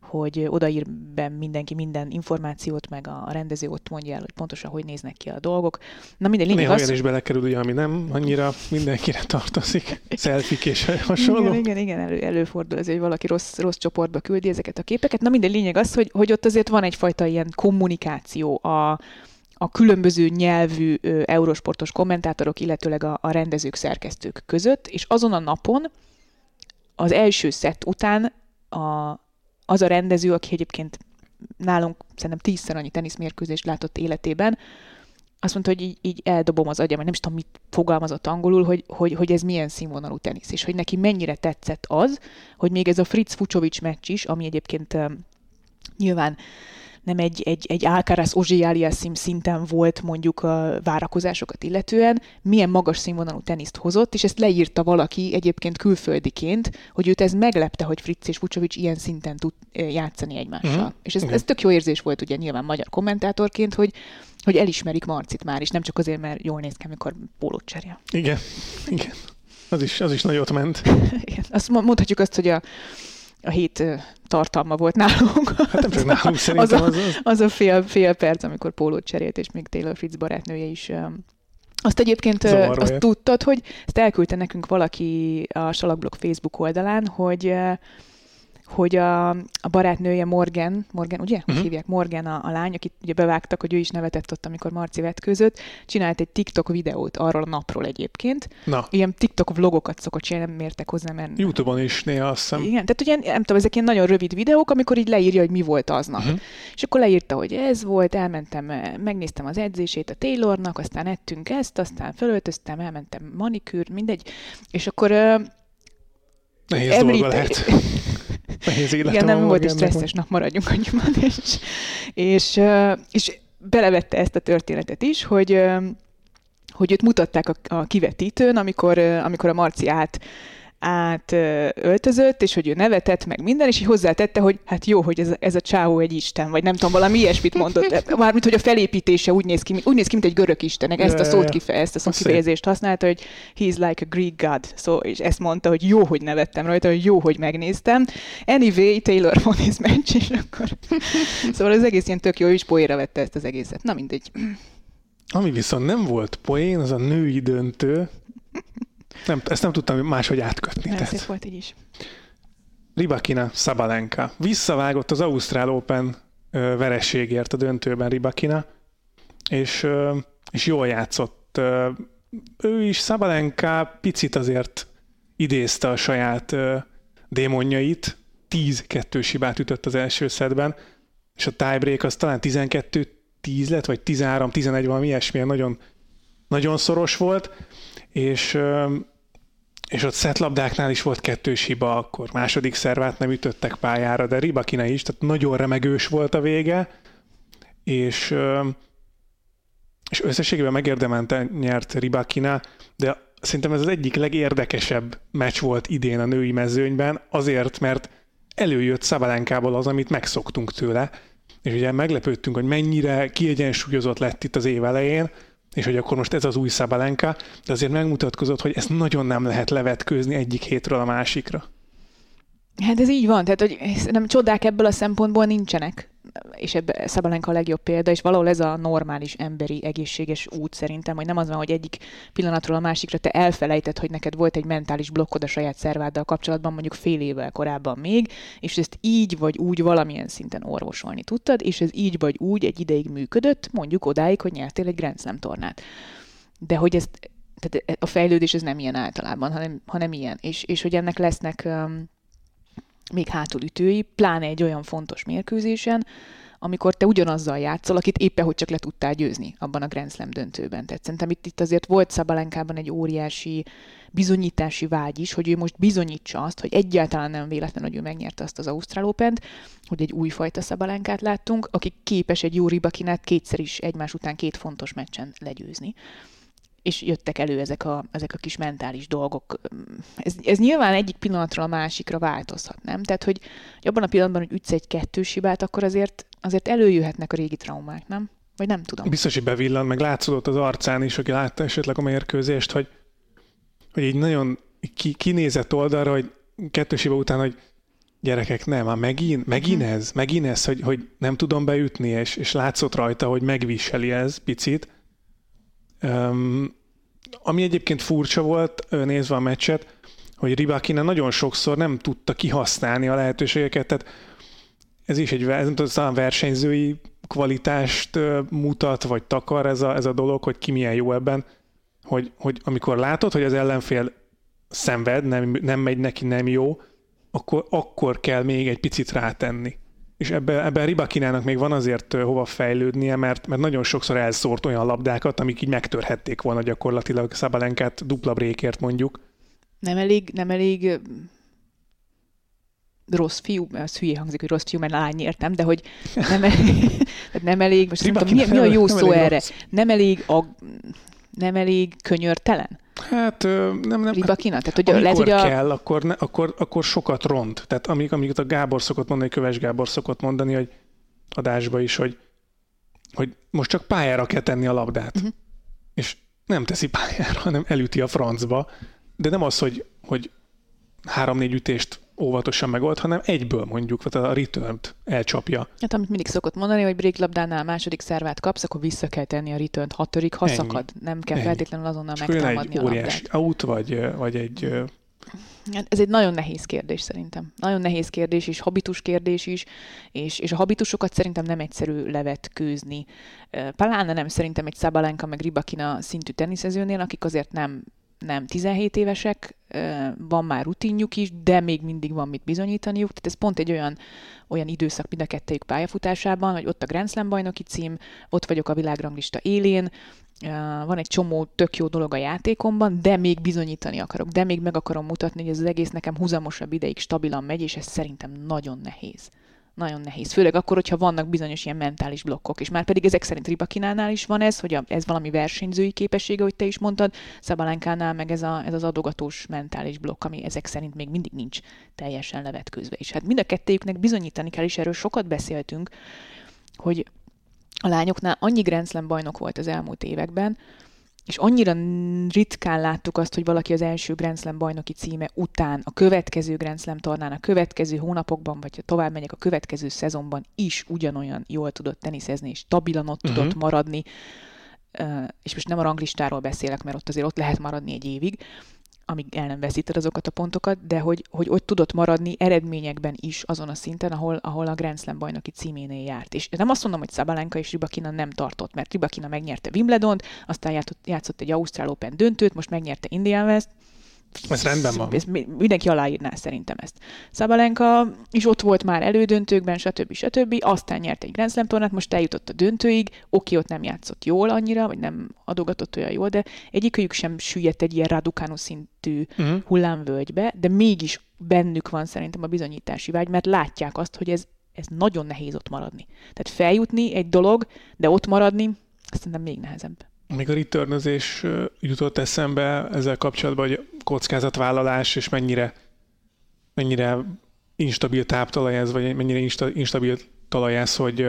hogy odaír be mindenki minden információt, meg a rendező ott mondja el, hogy pontosan hogy néznek ki a dolgok. Na minden lényeg Néha az... olyan is belekerül, ugye, ami nem annyira mindenkire tartozik, szelfik és hasonló. Igen, igen, igen elő, előfordul ez, hogy valaki rossz, rossz csoportba küldi ezeket a képeket. Na minden lényeg az, hogy, hogy ott azért van egyfajta ilyen kommunikáció a, a különböző nyelvű ö, eurosportos kommentátorok, illetőleg a, a rendezők, szerkesztők között, és azon a napon az első szett után a, az a rendező, aki egyébként nálunk szerintem tízszer annyi teniszmérkőzést látott életében, azt mondta, hogy így, így eldobom az agyam, nem is tudom, mit fogalmazott angolul, hogy, hogy, hogy ez milyen színvonalú tenisz, és hogy neki mennyire tetszett az, hogy még ez a Fritz Fucsovics meccs is, ami egyébként um, nyilván nem egy, egy, egy Alcaraz Ozsi szinten volt mondjuk a várakozásokat illetően, milyen magas színvonalú teniszt hozott, és ezt leírta valaki egyébként külföldiként, hogy őt ez meglepte, hogy Fritz és Vucsovics ilyen szinten tud játszani egymással. Uh-huh. És ez, ez tök jó érzés volt ugye nyilván magyar kommentátorként, hogy, hogy elismerik Marcit már, és nem csak azért, mert jól néz ki, amikor pólót cserél. Igen, igen. Az is, az is nagyot ment. Igen. Azt mondhatjuk azt, hogy a, a hét tartalma volt nálunk. Hát nem csak nálunk szerintem az, a, az, az a fél, fél perc, amikor pólót cserélt, és még Taylor Fritz barátnője is azt egyébként Zavarva azt tudtad, hogy ezt elküldte nekünk valaki a Salakblog Facebook oldalán, hogy hogy a, a barátnője Morgan, Morgan, ugye? Uh-huh. hívják? Morgan a, a lány, akit ugye bevágtak, hogy ő is nevetett ott, amikor Marci vetkőzött, csinált egy TikTok videót arról a napról egyébként. Na. Ilyen TikTok vlogokat szokott csinálni, nem mértek hozzá, mert... Youtube-on is néha azt hiszem. Igen, tehát ugye nem tudom, ezek ilyen nagyon rövid videók, amikor így leírja, hogy mi volt aznap. Uh-huh. És akkor leírta, hogy ez volt, elmentem, megnéztem az edzését a Taylornak, aztán ettünk ezt, aztán felöltöztem, elmentem manikűr, mindegy. És akkor Nehéz említ... dolga lehet. Nehéz Igen, nem volt egy stresszes nap, maradjunk annyiban. És, és, és belevette ezt a történetet is, hogy hogy őt mutatták a, a kivetítőn, amikor, amikor a Marci át átöltözött, és hogy ő nevetett, meg minden, és így hozzátette, hogy hát jó, hogy ez, ez a csáó egy isten, vagy nem tudom, valami ilyesmit mondott. Mármint, hogy a felépítése úgy néz ki, úgy néz ki, mint egy görög istenek. Ezt a szót kife, ezt a szókifejezést használta, hogy he's like a Greek god. Szó, és ezt mondta, hogy jó, hogy nevettem rajta, hogy jó, hogy megnéztem. Anyway, Taylor won his match, és akkor... szóval az egész ilyen tök jó, is poéra vette ezt az egészet. Na mindegy. Ami viszont nem volt poén, az a női döntő, nem, ezt nem tudtam máshogy átkötni. Nem, szép volt így is. Ribakina Szabalenka. Visszavágott az Ausztrál Open verességért a döntőben Ribakina, és, és jól játszott. Ő is, Szabalenka picit azért idézte a saját démonjait, 10-2 hibát ütött az első szedben, és a tiebreak az talán 12-10 lett, vagy 13-11 valami ilyesmilyen nagyon, nagyon szoros volt, és és ott szetlabdáknál is volt kettős hiba, akkor második szervát nem ütöttek pályára, de Ribakina is, tehát nagyon remegős volt a vége, és, és összességében megérdemelte nyert Ribakina, de szerintem ez az egyik legérdekesebb meccs volt idén a női mezőnyben, azért, mert előjött Szabalenkából az, amit megszoktunk tőle, és ugye meglepődtünk, hogy mennyire kiegyensúlyozott lett itt az év elején, és hogy akkor most ez az új Szabalenka, de azért megmutatkozott, hogy ezt nagyon nem lehet levetkőzni egyik hétről a másikra. Hát ez így van, tehát hogy nem csodák ebből a szempontból nincsenek, és ebbe Szabalenka a legjobb példa, és valahol ez a normális, emberi, egészséges út szerintem, hogy nem az van, hogy egyik pillanatról a másikra te elfelejted, hogy neked volt egy mentális blokkod a saját szerváddal kapcsolatban, mondjuk fél évvel korábban még, és ezt így vagy úgy valamilyen szinten orvosolni tudtad, és ez így vagy úgy egy ideig működött, mondjuk odáig, hogy nyertél egy Grand Slam tornát. De hogy ezt, tehát a fejlődés ez nem ilyen általában, hanem, hanem ilyen, és, és hogy ennek lesznek um, még hátulütői, pláne egy olyan fontos mérkőzésen, amikor te ugyanazzal játszol, akit éppen hogy csak le tudtál győzni abban a Grand Slam döntőben. Tehát szerintem itt, itt azért volt Szabalenkában egy óriási bizonyítási vágy is, hogy ő most bizonyítsa azt, hogy egyáltalán nem véletlen, hogy ő megnyerte azt az Ausztrál open hogy egy újfajta Szabalenkát láttunk, aki képes egy jó ribakinát kétszer is egymás után két fontos meccsen legyőzni és jöttek elő ezek a, ezek a kis mentális dolgok. Ez, ez nyilván egyik pillanatra a másikra változhat, nem? Tehát, hogy, abban a pillanatban, hogy ütsz egy kettős hibát, akkor azért, azért előjöhetnek a régi traumák, nem? Vagy nem tudom. Biztos, hogy bevillan, meg látszódott az arcán is, aki látta esetleg a mérkőzést, hogy, hogy így nagyon ki, kinézett oldalra, hogy kettős hiba után, hogy gyerekek, nem, már megint, megint mhm. ez, megint ez, hogy, hogy nem tudom beütni, és, és látszott rajta, hogy megviseli ez picit. Um, ami egyébként furcsa volt, nézve a meccset, hogy Ribakina nagyon sokszor nem tudta kihasználni a lehetőségeket, tehát ez is egy nem tudom, versenyzői kvalitást mutat, vagy takar ez a, ez a dolog, hogy ki milyen jó ebben, hogy, hogy amikor látod, hogy az ellenfél szenved, nem, nem megy neki, nem jó, akkor, akkor kell még egy picit rátenni és ebben, ebben Ribakinának még van azért hova fejlődnie, mert, mert nagyon sokszor elszórt olyan labdákat, amik így megtörhették volna gyakorlatilag Szabalenkát dupla brékért mondjuk. Nem elég, nem elég rossz fiú, az hülye hangzik, hogy rossz fiú, mert lány értem, de hogy nem elég, nem elég most nem tudom, mi, mi a jó szó erre? Rossz. Nem elég, a, nem elég könyörtelen? Hát nem, nem. Ribakina? Tehát, hogy amikor lehet, hogy a... kell, akkor, ne, akkor, akkor sokat ront. Tehát amíg, amíg a Gábor szokott mondani, Köves Gábor szokott mondani, hogy adásba is, hogy, hogy most csak pályára kell tenni a labdát. Uh-huh. És nem teszi pályára, hanem elüti a francba. De nem az, hogy, hogy három-négy ütést óvatosan megold, hanem egyből mondjuk, vagy a return elcsapja. Hát amit mindig szokott mondani, hogy break labdánál második szervát kapsz, akkor vissza kell tenni a return ha törik, ha Ennyi. szakad. Nem kell Ennyi. feltétlenül azonnal És megtámadni egy a óriás out, vagy, vagy egy Hát ez egy nagyon nehéz kérdés szerintem. Nagyon nehéz kérdés, és habitus kérdés is, és, és a habitusokat szerintem nem egyszerű levetkőzni. Pláne nem szerintem egy Szabalenka meg Ribakina szintű teniszezőnél, akik azért nem nem 17 évesek, van már rutinjuk is, de még mindig van mit bizonyítaniuk. Tehát ez pont egy olyan, olyan időszak mind a kettőjük pályafutásában, hogy ott a Grand Slam bajnoki cím, ott vagyok a világranglista élén, van egy csomó tök jó dolog a játékomban, de még bizonyítani akarok, de még meg akarom mutatni, hogy ez az egész nekem húzamosabb ideig stabilan megy, és ez szerintem nagyon nehéz nagyon nehéz. Főleg akkor, hogyha vannak bizonyos ilyen mentális blokkok, és már pedig ezek szerint Ribakinánál is van ez, hogy a, ez valami versenyzői képessége, hogy te is mondtad, Szabalánkánál meg ez, a, ez az adogatós mentális blokk, ami ezek szerint még mindig nincs teljesen levetkőzve. És hát mind a kettőjüknek bizonyítani kell, és erről sokat beszéltünk, hogy a lányoknál annyi Grand bajnok volt az elmúlt években, és annyira ritkán láttuk azt, hogy valaki az első Grand Slam bajnoki címe után a következő Grand Slam tornán, a következő hónapokban, vagy ha tovább megyek, a következő szezonban is ugyanolyan jól tudott teniszezni, és stabilan ott uh-huh. tudott maradni, és most nem a ranglistáról beszélek, mert ott azért ott lehet maradni egy évig, amíg el nem veszíted azokat a pontokat, de hogy, hogy ott tudott maradni eredményekben is azon a szinten, ahol, ahol a Grand Slam bajnoki címénél járt. És nem azt mondom, hogy Szabalenka és Ribakina nem tartott, mert Ribakina megnyerte Wimbledon, aztán játszott, játszott egy Ausztrál Open döntőt, most megnyerte Indian West, ez rendben van. Ez, mindenki aláírná szerintem ezt. Szabalenka is ott volt már elődöntőkben, stb. stb. Aztán nyert egy Grand Slam tornát, most eljutott a döntőig. Oké, ott nem játszott jól annyira, vagy nem adogatott olyan jól, de egyikőjük sem süllyedt egy ilyen Raducanu szintű uh-huh. hullámvölgybe, de mégis bennük van szerintem a bizonyítási vágy, mert látják azt, hogy ez, ez nagyon nehéz ott maradni. Tehát feljutni egy dolog, de ott maradni, azt szerintem még nehezebb. Még a returnözés jutott eszembe ezzel kapcsolatban, hogy kockázatvállalás, és mennyire, mennyire instabil táptalaj ez, vagy mennyire insta, instabil talaj ez, hogy,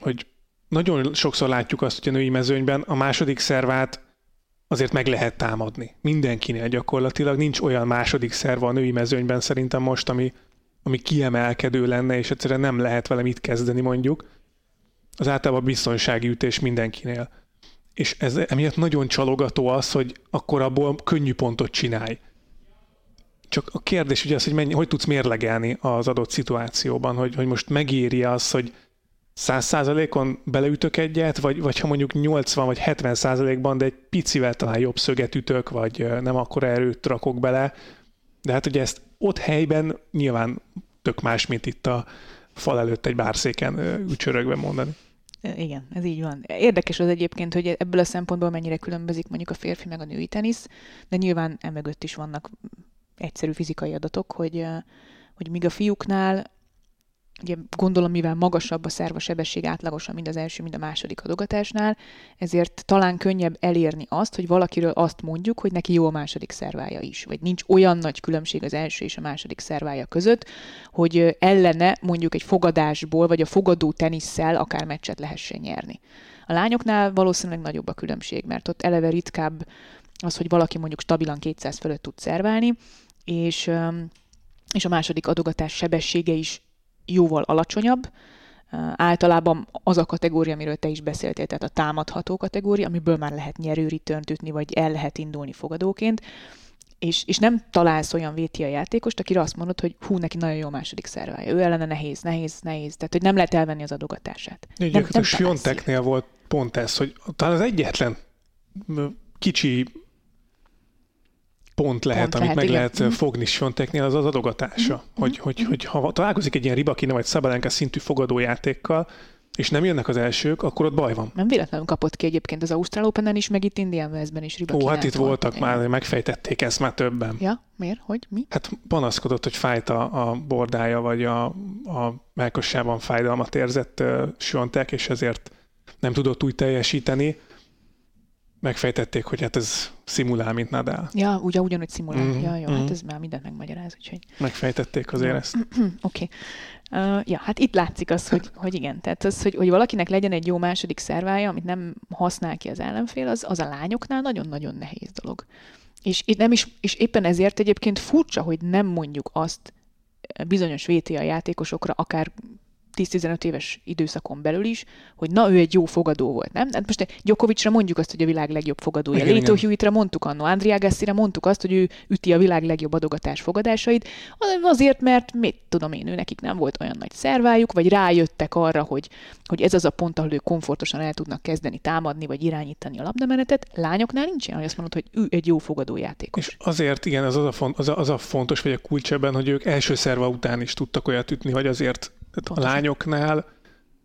hogy nagyon sokszor látjuk azt, hogy a női mezőnyben a második szervát azért meg lehet támadni. Mindenkinél gyakorlatilag nincs olyan második szerva a női mezőnyben szerintem most, ami, ami kiemelkedő lenne, és egyszerűen nem lehet vele mit kezdeni mondjuk. Az általában biztonsági ütés mindenkinél és ez emiatt nagyon csalogató az, hogy akkor abból könnyű pontot csinálj. Csak a kérdés ugye az, hogy mennyi, hogy tudsz mérlegelni az adott szituációban, hogy, hogy most megéri az, hogy száz százalékon beleütök egyet, vagy, vagy ha mondjuk 80 vagy 70 százalékban, de egy picivel talán jobb szöget ütök, vagy nem akkor erőt rakok bele. De hát ugye ezt ott helyben nyilván tök más, mint itt a fal előtt egy bárszéken ücsörögve mondani. Igen, ez így van. Érdekes az egyébként, hogy ebből a szempontból mennyire különbözik mondjuk a férfi meg a női tenisz, de nyilván emögött is vannak egyszerű fizikai adatok, hogy, hogy míg a fiúknál ugye gondolom, mivel magasabb a szerva sebesség átlagosan, mind az első, mind a második adogatásnál, ezért talán könnyebb elérni azt, hogy valakiről azt mondjuk, hogy neki jó a második szervája is, vagy nincs olyan nagy különbség az első és a második szervája között, hogy ellene mondjuk egy fogadásból, vagy a fogadó tenisszel akár meccset lehessen nyerni. A lányoknál valószínűleg nagyobb a különbség, mert ott eleve ritkább az, hogy valaki mondjuk stabilan 200 fölött tud szerválni, és és a második adogatás sebessége is jóval alacsonyabb, általában az a kategória, amiről te is beszéltél, tehát a támadható kategória, amiből már lehet nyerő ütni, vagy el lehet indulni fogadóként, és, és nem találsz olyan VTA játékost, akire azt mondod, hogy hú, neki nagyon jó második szervája. Ő ellene nehéz, nehéz, nehéz. Tehát, hogy nem lehet elvenni az adogatását. Nem, nem a Sionteknél volt pont ez, hogy talán az egyetlen kicsi pont lehet, pont amit lehet, meg igen. lehet fogni Svonteknél, az az adogatása. Mm-hmm. Hogy, hogy, hogy ha találkozik egy ilyen Ribakina vagy Szabalenka szintű fogadójátékkal, és nem jönnek az elsők, akkor ott baj van. Nem véletlenül kapott ki egyébként az Ausztrál open is, meg itt Indian Wells-ben is Ribakina. Ó, hát itt voltak már, megfejtették ezt már többen. Ja, miért? Hogy? Mi? Hát panaszkodott, hogy fájt a, a bordája, vagy a, a melkossában fájdalmat érzett uh, Svontek, és ezért nem tudott úgy teljesíteni megfejtették, hogy hát ez szimulál, mint Nadal. Ja, ugye ugyanúgy szimulál. Mm-hmm. Ja, jó, mm-hmm. hát ez már mindent megmagyaráz, úgyhogy... Megfejtették azért ezt. Oké. Okay. Uh, ja, hát itt látszik az, hogy, hogy igen, tehát az, hogy, hogy valakinek legyen egy jó második szervája, amit nem használ ki az ellenfél, az, az a lányoknál nagyon-nagyon nehéz dolog. És, és, nem is, és éppen ezért egyébként furcsa, hogy nem mondjuk azt bizonyos VTA játékosokra, akár 10-15 éves időszakon belül is, hogy na, ő egy jó fogadó volt, nem? Hát most Gyokovicsra mondjuk azt, hogy a világ legjobb fogadója. Léto Hewitt-re mondtuk annó, Andrea Gassira mondtuk azt, hogy ő üti a világ legjobb adogatás fogadásait, azért, mert mit tudom én, ő nekik nem volt olyan nagy szervájuk, vagy rájöttek arra, hogy, hogy ez az a pont, ahol ő komfortosan el tudnak kezdeni támadni, vagy irányítani a labdamenetet. Lányoknál nincsen, hogy azt mondod, hogy ő egy jó fogadójátékos. És azért igen, az, az, a, font, az, a, az a fontos, vagy a kulcs ebben, hogy ők első szerva után is tudtak olyat ütni, hogy azért tehát a lányoknál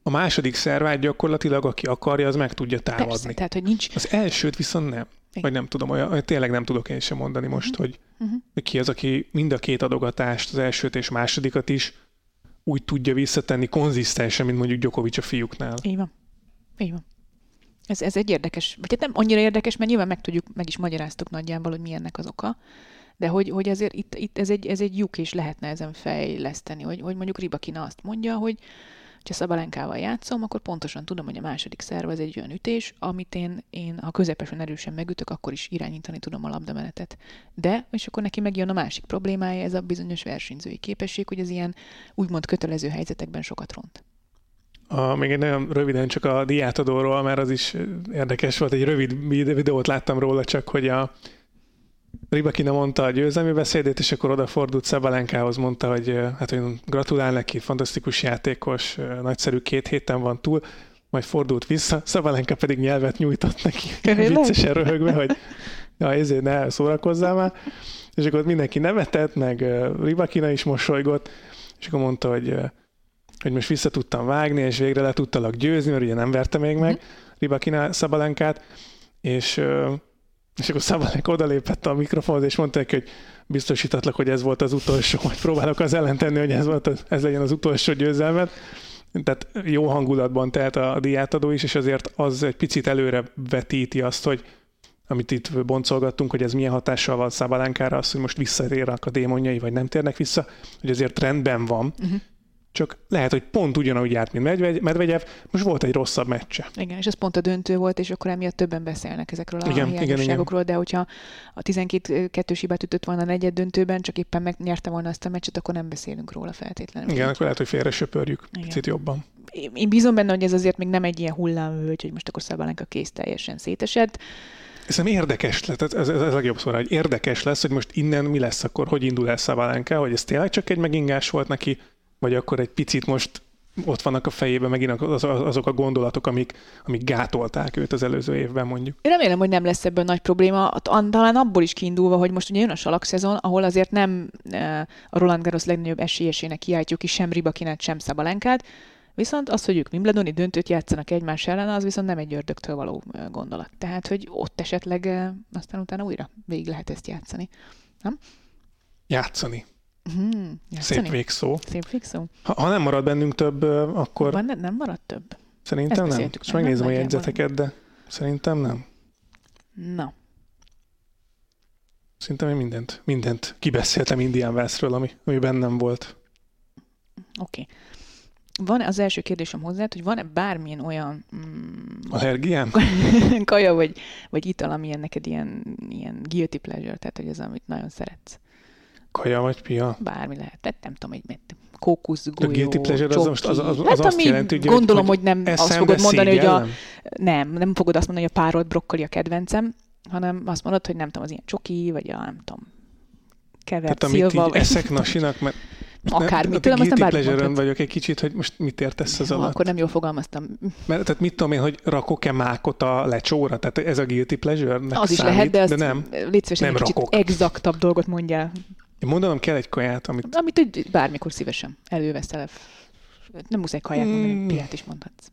a második szervát gyakorlatilag, aki akarja, az meg tudja támadni. Persze, tehát, hogy nincs... Az elsőt viszont nem. Igen. Vagy nem tudom, olyan, tényleg nem tudok én sem mondani most, uh-huh. hogy uh-huh. ki az, aki mind a két adogatást, az elsőt és másodikat is úgy tudja visszatenni konzisztensen, mint mondjuk Gyokovics a fiúknál. Így van. Így van. Ez, ez egy érdekes, vagy hát nem annyira érdekes, mert nyilván meg tudjuk, meg is magyaráztuk nagyjából, hogy milyennek az oka de hogy, hogy azért itt, itt ez, egy, ez egy lyuk, és lehetne ezen fejleszteni, hogy, hogy mondjuk Ribakina azt mondja, hogy ha Szabalenkával játszom, akkor pontosan tudom, hogy a második szerv az egy olyan ütés, amit én, én ha közepesen erősen megütök, akkor is irányítani tudom a labdamenetet. De, és akkor neki megjön a másik problémája, ez a bizonyos versenyzői képesség, hogy az ilyen úgymond kötelező helyzetekben sokat ront. A, még egy nagyon röviden csak a diátadóról, mert az is érdekes volt, egy rövid videót láttam róla, csak hogy a, Ribakina mondta a győzelmi beszédét, és akkor odafordult Szabalenkához, mondta, hogy hát hogy gratulál neki, fantasztikus játékos, nagyszerű két héten van túl, majd fordult vissza, Szabalenka pedig nyelvet nyújtott neki, viccesen röhögve, hogy ja, ezért ne szórakozzál már. És akkor mindenki nevetett, meg Ribakina is mosolygott, és akkor mondta, hogy, hogy most vissza tudtam vágni, és végre le tudtalak győzni, mert ugye nem verte még meg mhm. Ribakina Szabalenkát, és és akkor Szabanek odalépett a mikrofonhoz, és mondta neki, hogy biztosítatlak, hogy ez volt az utolsó, majd próbálok az ellen hogy ez, volt az, ez legyen az utolsó győzelmet. Tehát jó hangulatban telt a diátadó is, és azért az egy picit előre vetíti azt, hogy amit itt boncolgattunk, hogy ez milyen hatással van Szabalánkára, az, hogy most visszatérnek a démonjai, vagy nem térnek vissza, hogy azért rendben van, uh-huh csak lehet, hogy pont ugyanúgy járt, mint Medvegyev, most volt egy rosszabb meccse. Igen, és ez pont a döntő volt, és akkor emiatt többen beszélnek ezekről a igen, hiányosságokról, de hogyha a 12 kettős hibát ütött volna a negyed döntőben, csak éppen megnyerte volna azt a meccset, akkor nem beszélünk róla feltétlenül. Igen, akkor lehet, hogy félre söpörjük igen. picit jobban. Én bízom benne, hogy ez azért még nem egy ilyen hullámvölgy, hogy most akkor Szabalenka kész teljesen szétesett. Szerintem érdekes lesz, ez, ez, ez a legjobb szó, hogy érdekes lesz, hogy most innen mi lesz akkor, hogy indul el Szabalenka, hogy ez tényleg csak egy megingás volt neki, vagy akkor egy picit most ott vannak a fejében megint az, azok a gondolatok, amik, amik gátolták őt az előző évben mondjuk. Én remélem, hogy nem lesz ebből nagy probléma, talán abból is kiindulva, hogy most ugye jön a salak szezon, ahol azért nem e, a Roland Garros legnagyobb esélyesének kiáltjuk ki sem Ribakinet, sem Szabalenkát, Viszont az, hogy ők Wimbledoni döntőt játszanak egymás ellen, az viszont nem egy ördögtől való e, gondolat. Tehát, hogy ott esetleg e, aztán utána újra végig lehet ezt játszani. Nem? Játszani. Mm, Szép végszó. Szép végszó. Ha, ha nem marad bennünk több, akkor... Van, nem marad több? Szerintem Ezt nem. Most megnézem a jegyzeteket, de szerintem nem. Na. Szerintem én mindent, mindent kibeszéltem Indian Westről, ami, ami bennem volt. Oké. Okay. Van az első kérdésem hozzá, hogy van-e bármilyen olyan... Mm, Allergián? kaja vagy, vagy ital, amilyen neked ilyen, ilyen guilty pleasure, tehát hogy az, amit nagyon szeretsz? Kaja vagy pia? Bármi lehet. Tehát nem tudom, hogy mit kókusz, golyó, A guilty pleasure az, most az, az, az hát, azt jelenti, hogy, gondolom, hogy, hogy nem azt fogod mondani, hogy a, nem, nem fogod azt mondani, hogy a párod brokkoli a kedvencem, hanem azt mondod, hogy nem tudom, az ilyen csoki, vagy a nem tudom, kevert Tehát amit szilva, vagy... eszek nasinak, mert Akármit, tudom, azt nem pleasure vagyok egy kicsit, hogy most mit értesz az alatt. Akkor nem jól fogalmaztam. Mert tehát mit tudom én, hogy rakok-e mákot a lecsóra? Tehát ez a guilty pleasure? Az is számít, lehet, de, de nem, légy nem egy rakok. exaktabb dolgot mondjál. Mondanom kell egy kaját, amit... Amit úgy bármikor szívesen előveszel. Nem muszáj kaját mm. mondani, piát is mondhatsz.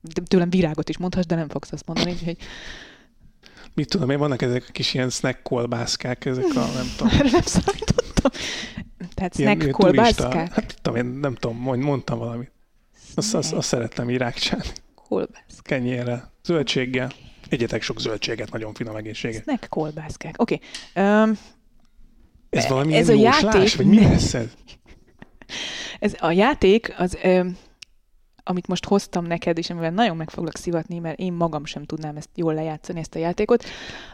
De tőlem virágot is mondhatsz, de nem fogsz azt mondani, úgyhogy... Mit tudom én, vannak ezek a kis ilyen snack kolbászkák, ezek a, nem tudom. Erre nem számítottam. Tehát snack ilyen, kolbászkák? Hát tudom, én nem tudom, mondtam valamit. Azt, azt, azt szerettem így rákcsálni. Kolbász. Kenyérrel, zöldséggel. Egyetek sok zöldséget, nagyon finom egészséget. Snack kolbászkák. Oké. Okay. Um, ez valami ez a játék, vagy mi lesz ez? ez a játék az ö, amit most hoztam neked, és amivel nagyon meg foglak szivatni, mert én magam sem tudnám ezt jól lejátszani, ezt a játékot,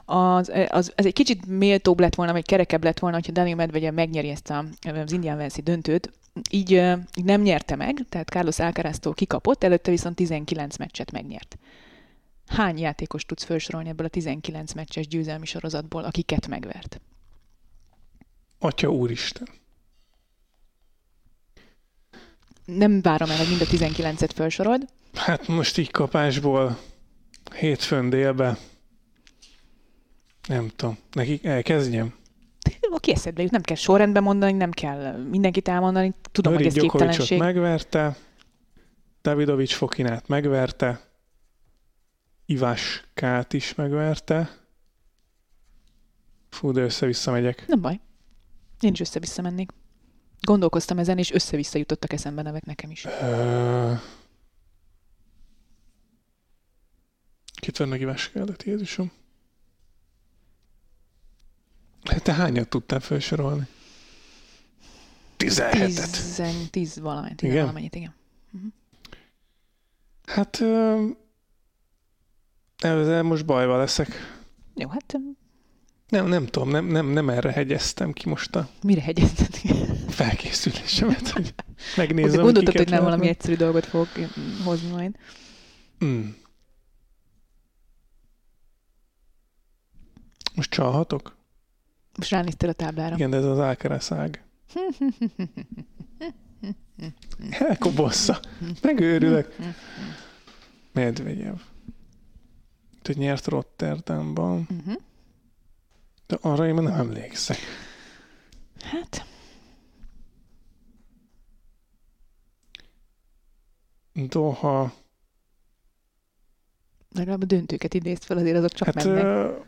az, az, az egy kicsit méltóbb lett volna, vagy kerekebb lett volna, hogyha Daniel Medvegyev megnyeri ezt a, az Indian Wells döntőt, így, így nem nyerte meg, tehát Carlos Alcaraztól kikapott, előtte viszont 19 meccset megnyert. Hány játékos tudsz felsorolni ebből a 19 meccses győzelmi sorozatból, akiket megvert? Atya úristen. Nem várom el, hogy mind a 19-et felsorold. Hát most így kapásból hétfőn délbe. Nem tudom. Nekik elkezdjem? Oké, eszedbe jut, nem kell sorrendben mondani, nem kell mindenkit elmondani. Tudom, Nöri hogy ez képtelenség. megverte, Davidovics Fokinát megverte, Iváskát is megverte. Fú, de össze-vissza megyek. Nem baj. Én is össze-vissza mennék. Gondolkoztam ezen, és össze-vissza jutottak eszembe nevek nekem is. Uh... Kit meg Iváskát, Jézusom? Hát te hányat tudtál felsorolni? 17-et. Tizen, tíz valamennyit, igen? valamennyit, igen. Uh-huh. Hát ezzel most bajba leszek. Jó, hát... Nem, nem tudom, nem, nem, nem erre hegyeztem ki most a... Mire hegyezted ki? Felkészülésemet, hogy megnézem, Gondoltad, hogy nem valami egyszerű dolgot fogok hozni majd. Mm. Most csalhatok? Most ránéztél a táblára. Igen, de ez az ákereszág. Elkobossza. Megőrülök. Medvegyev. Hogy nyert Rotterdamban. Uh-huh. De arra én nem emlékszek. Hát... Doha. Legalább a döntőket idézt fel, azért azok csak hát, mennek. Uh,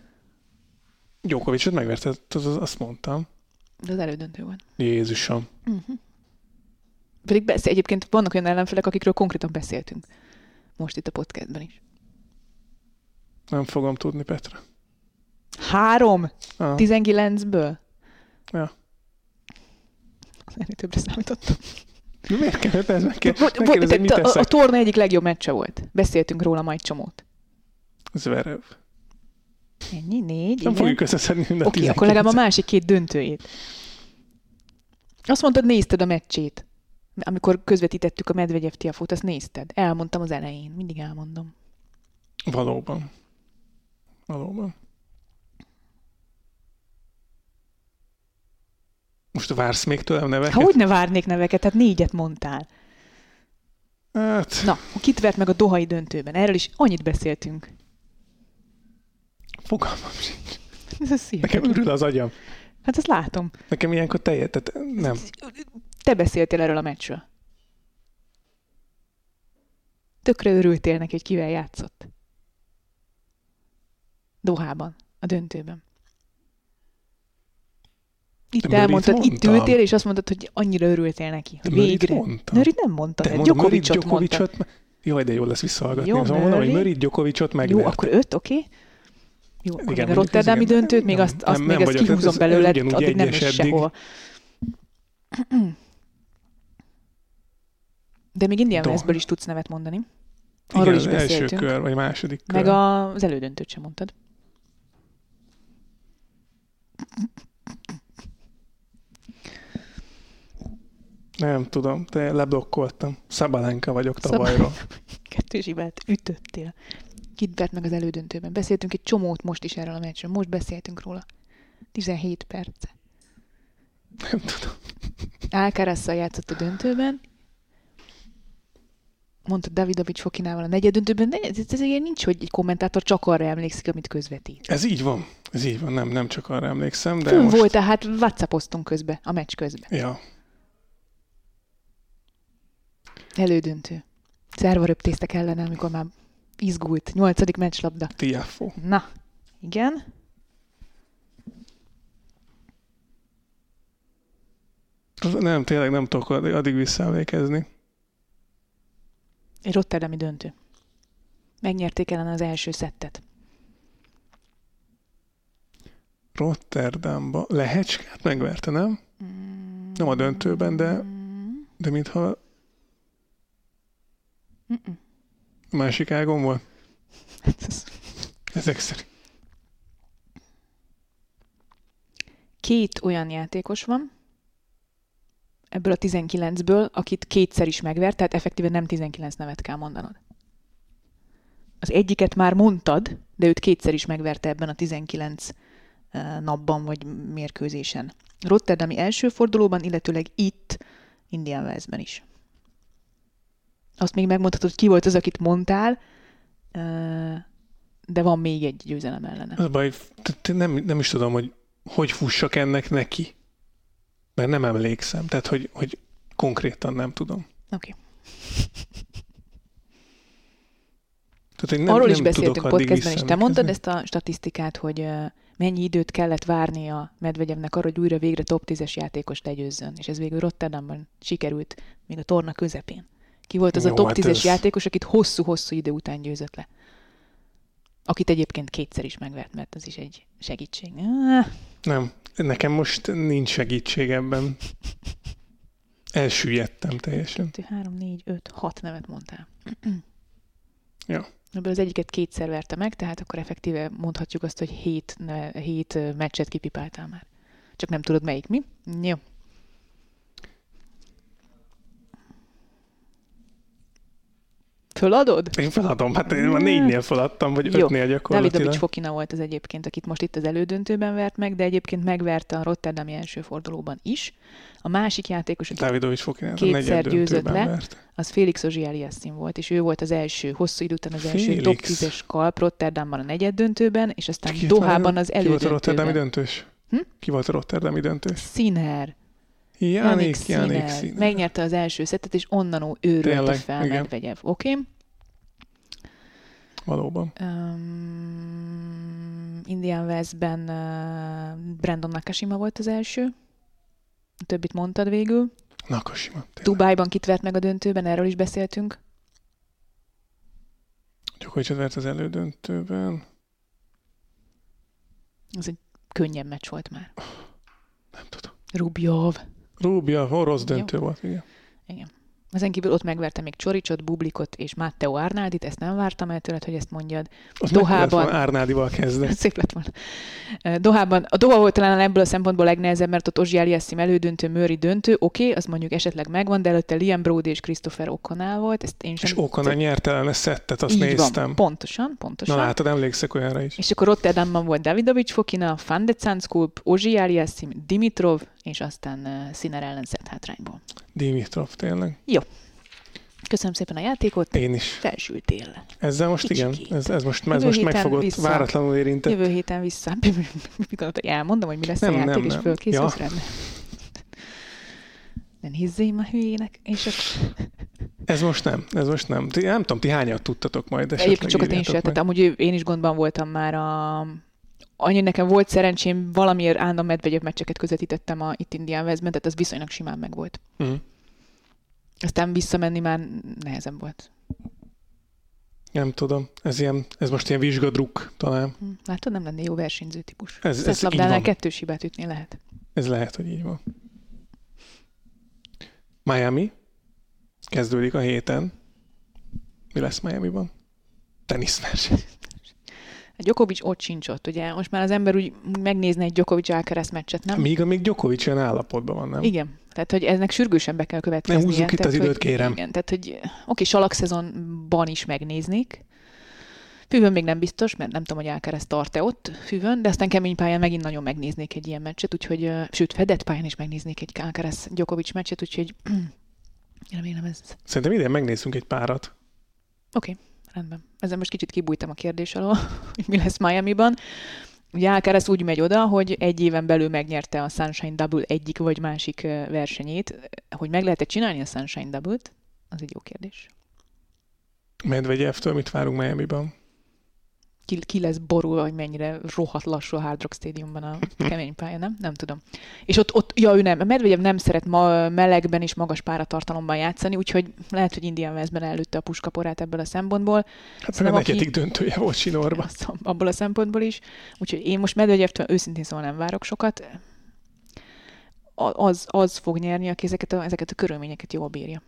Gyokovicsot megverte, azt mondtam. De az elődöntő volt. Jézusom. Uh-huh. Pedig beszél, egyébként vannak olyan ellenfelek, akikről konkrétan beszéltünk. Most itt a podcastben is. Nem fogom tudni, Petra. Három? Ah. 19-ből? Ja. Ennél többre számítottam. Miért kellett ez? Meg kell, meg mit a, a torna egyik legjobb meccse volt. Beszéltünk róla majd csomót. Zverev. Ennyi? Négy? Nem igen? fogjuk összeszedni mind a Oké, okay, akkor legalább a másik két döntőjét. Azt mondtad, nézted a meccsét. Amikor közvetítettük a Medvegyev Tiafót, azt nézted. Elmondtam az elején. Mindig elmondom. Valóban. Valóban. Most vársz még tőlem neveket? Hogy ne várnék neveket? Hát négyet mondtál. Hát... Na, kit vert meg a Dohai döntőben? Erről is annyit beszéltünk. Fogalmam sincs. Ez Nekem ürül az agyam. Hát ezt látom. Nekem ilyenkor teljes, tehát nem. Te beszéltél erről a meccsről. Tökre örültél neki, hogy kivel játszott. Dohában, a döntőben. Itt De elmondtad, itt ültél, és azt mondtad, hogy annyira örültél neki. Hogy végre. Nőrit nem mondtad, de Gyokovicsot, Gyokovicsot mondtad. Jaj, de jó lesz visszahallgatni. Jó, szóval mondom, hogy Mörit Gyokovicsot megverte. Jó, akkor öt, oké. Okay. Jó, igen, a Rotterdami döntőt, még azt, azt nem, még nem ezt kihúzom belőle, addig nem is sehova. De még Indian Westből is tudsz nevet mondani. Arról Igen, is beszéltünk. első kör, vagy második kör. Meg az elődöntőt sem mondtad. Nem tudom, te leblokkoltam. Szabalenka vagyok tavalyról. Kettős hibát ütöttél. Kit vert meg az elődöntőben. Beszéltünk egy csomót most is erről a meccsről. Most beszéltünk róla. 17 perce. Nem tudom. Alcarazzal játszott a döntőben. Mondta Davidovics Fokinával a negyed döntőben, de ez, ez ilyen nincs, hogy egy kommentátor csak arra emlékszik, amit közvetít. Ez így van. Ez így van. Nem, nem csak arra emlékszem, de Fön most... volt, tehát whatsappoztunk közben, a meccs közben. Ja. Elődöntő. Szerva röptéztek ellene, amikor már izgult. Nyolcadik meccslabda. Tiafo. Na, igen. Nem, tényleg nem tudok addig visszaemlékezni. Egy Rotterdami döntő. Megnyerték ellen az első szettet. Rotterdamba. Lehecskát megverte, nem? Mm. Nem a döntőben, de, de mintha Mm-mm. Másik ágon volt? Hát ez- Ezek szerint. Két olyan játékos van, ebből a 19-ből, akit kétszer is megvert, tehát effektíve nem 19 nevet kell mondanod. Az egyiket már mondtad, de őt kétszer is megverte ebben a 19 eh, napban vagy mérkőzésen. Rotterdami első fordulóban, illetőleg itt, Indian Wellsben is. Azt még megmondhatod, hogy ki volt az, akit mondtál, de van még egy győzelem ellene. Az baj, nem, nem is tudom, hogy hogy fussak ennek neki. Mert nem emlékszem. Tehát, hogy, hogy konkrétan nem tudom. Oké. Tehát, hogy nem, Arról nem is beszéltünk podcastben, és te mondtad ezt a statisztikát, hogy mennyi időt kellett várni a Medvegyevnek arra, hogy újra végre top 10-es játékos legyőzzön, és ez végül Rotterdamban sikerült, még a torna közepén. Ki volt az Jó, a top hát 10-es ez- játékos, akit hosszú-hosszú idő után győzött le? Akit egyébként kétszer is megvert, mert az is egy segítség. Ah, Nem, nekem most nincs segítség ebben. Elsüllyedtem teljesen. 2, 3, 4, 5, 6 nevet mondtál. Ja. Ebből az egyiket kétszer verte meg, tehát akkor effektíve mondhatjuk azt, hogy hét, ne, hét meccset kipipáltál már. Csak nem tudod melyik, mi? Jó. Föladod? Én feladom, hát én már négynél feladtam, vagy Jó. ötnél Davidovics gyakorlatilag. Fokina volt az egyébként, akit most itt az elődöntőben vert meg, de egyébként megverte a Rotterdami első fordulóban is. A másik játékos, aki Dávidovics Fokinát a Kétszer győzött le. vert. az Félix Ozsiáliasszin volt, és ő volt az első, hosszú idő után az első Félix. top 10-es kalp Rotterdamban a negyed döntőben, és aztán Ki Dohában az Ki volt a Rotterdami elődöntőben. döntős? Hm? Ki volt a Rotterdami döntős? Sziner. Janik Janik. Megnyerte az első szettet, és onnan őrölte Tényleg, fel igen. Medvegyev. Oké? Okay? Valóban. Um, Indian Westben uh, Brandon Nakashima volt az első. A többit mondtad végül. Nakashima. tényleg. Dubájban kit vert meg a döntőben, erről is beszéltünk. Djokovicot vert az elődöntőben. Ez egy könnyebb meccs volt már. Nem tudom. Rubjov. Rubia, orosz döntő volt, igen. Ezen kívül ott megverte még Csoricsot, Bublikot és Matteo Arnaldit, ezt nem vártam el tőled, hogy ezt mondjad. Az Dohában- Árnádival kezdeni. Szép lett volna. Dohában, a Doha volt talán ebből a szempontból legnehezebb, mert ott Ozsi Aliassim elődöntő, Murray döntő, oké, okay, az mondjuk esetleg megvan, de előtte Liam Brody és Christopher O'Connell volt, ezt én sem... És Okona nyert ellene szettet, azt Így néztem. Van, pontosan, pontosan. Na látod, emlékszek olyanra is. És akkor Rotterdamban volt Davidovics Fokina, Van de Zandskulp, Ozsi Aliassim, Dimitrov, és aztán uh, Sinner ellen szett hátrányból. Dimitrov, tényleg. Köszönöm szépen a játékot, Én is. felsültél. Ezzel most igen, Kicsikét. ez, ez most, ez most megfogott, vissza. váratlanul érintett. Jövő héten vissza. Hogy elmondom, hogy mi lesz Nem, a játék, nem, és fölkészülsz Ja. Nem hizzém a hülyének, és akkor... Ez most nem, ez most nem. Ti, nem tudom, ti hányat tudtatok majd esetleg egyébként sokat én sem, tehát amúgy én is gondban voltam már a... Annyi nekem volt szerencsém, valamiért állandóan Medvegyev meccseket közvetítettem a itt Indian Westben, tehát az viszonylag simán megvolt. Mhm. Aztán visszamenni már nehezebb volt. Nem tudom, ez, ilyen, ez most ilyen vizsgadruk talán. Hm, Látod, nem lenne jó versenyző típus. Ez- ez Szettlabdánál van. kettős hibát ütni lehet. Ez lehet, hogy így van. Miami. Kezdődik a héten. Mi lesz Miami-ban? Teniszverseny. A Djokovic ott sincs ott, ugye? Most már az ember úgy megnézne egy Djokovic Alcaraz meccset, nem? Míg amíg Djokovic olyan állapotban van, nem? Igen. Tehát, hogy eznek sürgősen be kell következnie. Ne húzzuk itt tehát, az időt, hogy, kérem. Igen, tehát, hogy oké, salakszezonban is megnéznék. Füvön még nem biztos, mert nem tudom, hogy Alcaraz tart-e ott füvön, de aztán kemény pályán megint nagyon megnéznék egy ilyen meccset, úgyhogy, ö, sőt, fedett pályán is megnéznék egy Alcaraz Djokovic meccset, úgyhogy remélem ez Szerintem idén megnézzünk egy párat. Oké, rendben. Ezzel most kicsit kibújtam a kérdés alól, hogy mi lesz Miami-ban. Ugye Alcaraz úgy megy oda, hogy egy éven belül megnyerte a Sunshine Double egyik vagy másik versenyét. Hogy meg lehet-e csinálni a Sunshine Double-t? Az egy jó kérdés. Medvegyevtől mit várunk Miami-ban? Ki, ki lesz borulva, hogy mennyire rohadt lassú a Hard Rock Stadiumban a kemény pálya, nem? Nem tudom. És ott, ott ja, ő nem. A Medvegyev nem szeret ma melegben és magas páratartalomban játszani, úgyhogy lehet, hogy Indian Westben előtte a puskaporát ebből a szempontból. Hát Szerintem aki- negyedik döntője volt Sinorba. Azt abból a szempontból is. Úgyhogy én most Medvegyevtől őszintén szóval nem várok sokat. Az, az fog nyerni, aki ezeket a, ezeket a körülményeket jól bírja.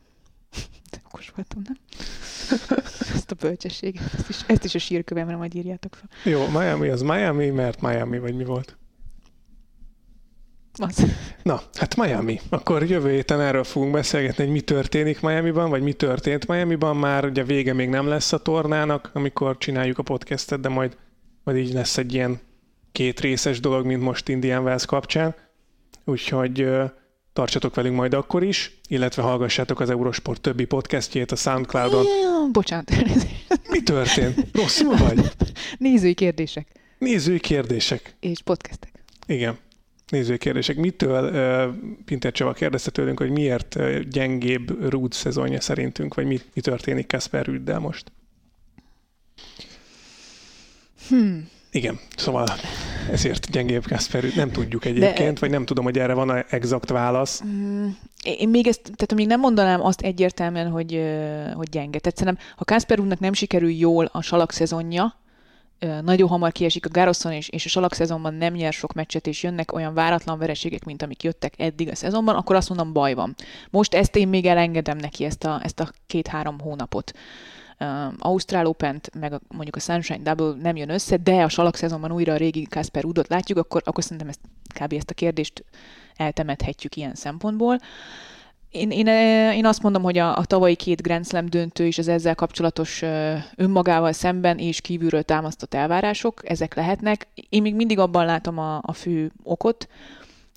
Okos voltam, nem? Ezt a bölcsességet, ezt is, ezt is a sírkövemre majd írjátok fel. Jó, Miami az Miami, mert Miami, vagy mi volt? Az. Na, hát Miami. Akkor jövő héten erről fogunk beszélgetni, hogy mi történik Miami-ban, vagy mi történt Miami-ban. Már ugye vége még nem lesz a tornának, amikor csináljuk a podcastet, de majd, majd így lesz egy ilyen két részes dolog, mint most Indian Wells kapcsán. Úgyhogy tartsatok velünk majd akkor is, illetve hallgassátok az Eurosport többi podcastjét a Soundcloudon. Jaj, Bocsánat. Mi történt? Rosszul vagy? Nézői kérdések Nézői kérdések. és podcastek. Igen. Nézői kérdések. Mitől, Pinter Csaba kérdezte tőlünk, hogy miért gyengébb Rúd szezonja szerintünk, vagy mi, mi történik Kasper Rüddel most? Hmm. Igen, szóval ezért gyengébb Kasper Rüdd. Nem tudjuk egyébként, De... vagy nem tudom, hogy erre van exakt válasz. Mm, Én még ezt, tehát még nem mondanám azt egyértelműen, hogy, hogy gyenge. Tehát szerintem, ha Kasper úrnak nem sikerül jól a salak szezonja, nagyon hamar kiesik a Gároszon, és, és a salak szezonban nem nyer sok meccset, és jönnek olyan váratlan vereségek, mint amik jöttek eddig a szezonban, akkor azt mondom, baj van. Most ezt én még elengedem neki, ezt a, ezt a két-három hónapot. Ausztrál open meg a, mondjuk a Sunshine Double nem jön össze, de a salak szezonban újra a régi Kasper Udot látjuk, akkor, akkor szerintem ezt, kb. ezt a kérdést eltemethetjük ilyen szempontból. Én, én, én azt mondom, hogy a, a tavalyi két Grand Slam döntő és az ezzel kapcsolatos önmagával szemben és kívülről támasztott elvárások, ezek lehetnek. Én még mindig abban látom a, a fő okot,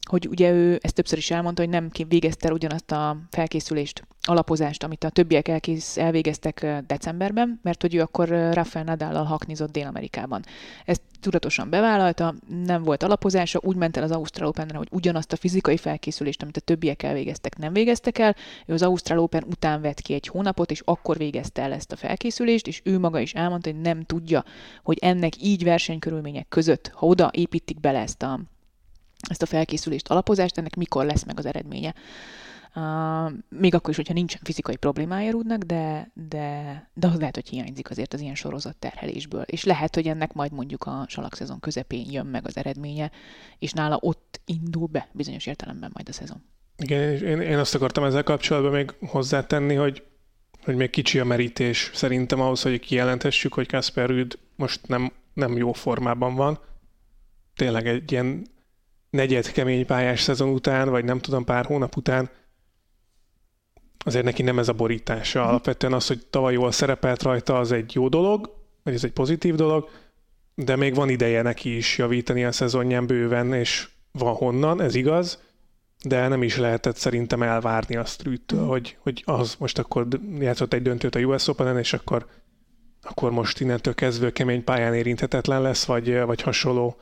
hogy ugye ő ezt többször is elmondta, hogy nem végezte el ugyanazt a felkészülést, alapozást, amit a többiek elkész, elvégeztek decemberben, mert hogy ő akkor Rafael Nadállal haknizott Dél-Amerikában. Ezt tudatosan bevállalta, nem volt alapozása, úgy ment el az Ausztrál Openre, hogy ugyanazt a fizikai felkészülést, amit a többiek elvégeztek, nem végeztek el. Ő az Ausztrál Open után vett ki egy hónapot, és akkor végezte el ezt a felkészülést, és ő maga is elmondta, hogy nem tudja, hogy ennek így versenykörülmények között, ha oda építik bele ezt a, ezt a felkészülést, alapozást, ennek mikor lesz meg az eredménye. Uh, még akkor is, hogyha nincsen fizikai problémája Rudnak, de, de, de az lehet, hogy hiányzik azért az ilyen sorozat terhelésből. És lehet, hogy ennek majd mondjuk a salakszezon közepén jön meg az eredménye, és nála ott indul be bizonyos értelemben majd a szezon. Igen, és én, én azt akartam ezzel kapcsolatban még hozzátenni, hogy, hogy még kicsi a merítés szerintem ahhoz, hogy kijelenthessük, hogy Kasper Rüd most nem, nem jó formában van. Tényleg egy ilyen negyed kemény pályás szezon után, vagy nem tudom, pár hónap után azért neki nem ez a borítása. Alapvetően az, hogy tavaly jól szerepelt rajta, az egy jó dolog, vagy ez egy pozitív dolog, de még van ideje neki is javítani a szezonján bőven, és van honnan, ez igaz, de nem is lehetett szerintem elvárni azt Rüttől, hogy, hogy az most akkor játszott egy döntőt a US Open-en, és akkor, akkor most innentől kezdve kemény pályán érinthetetlen lesz, vagy, vagy hasonló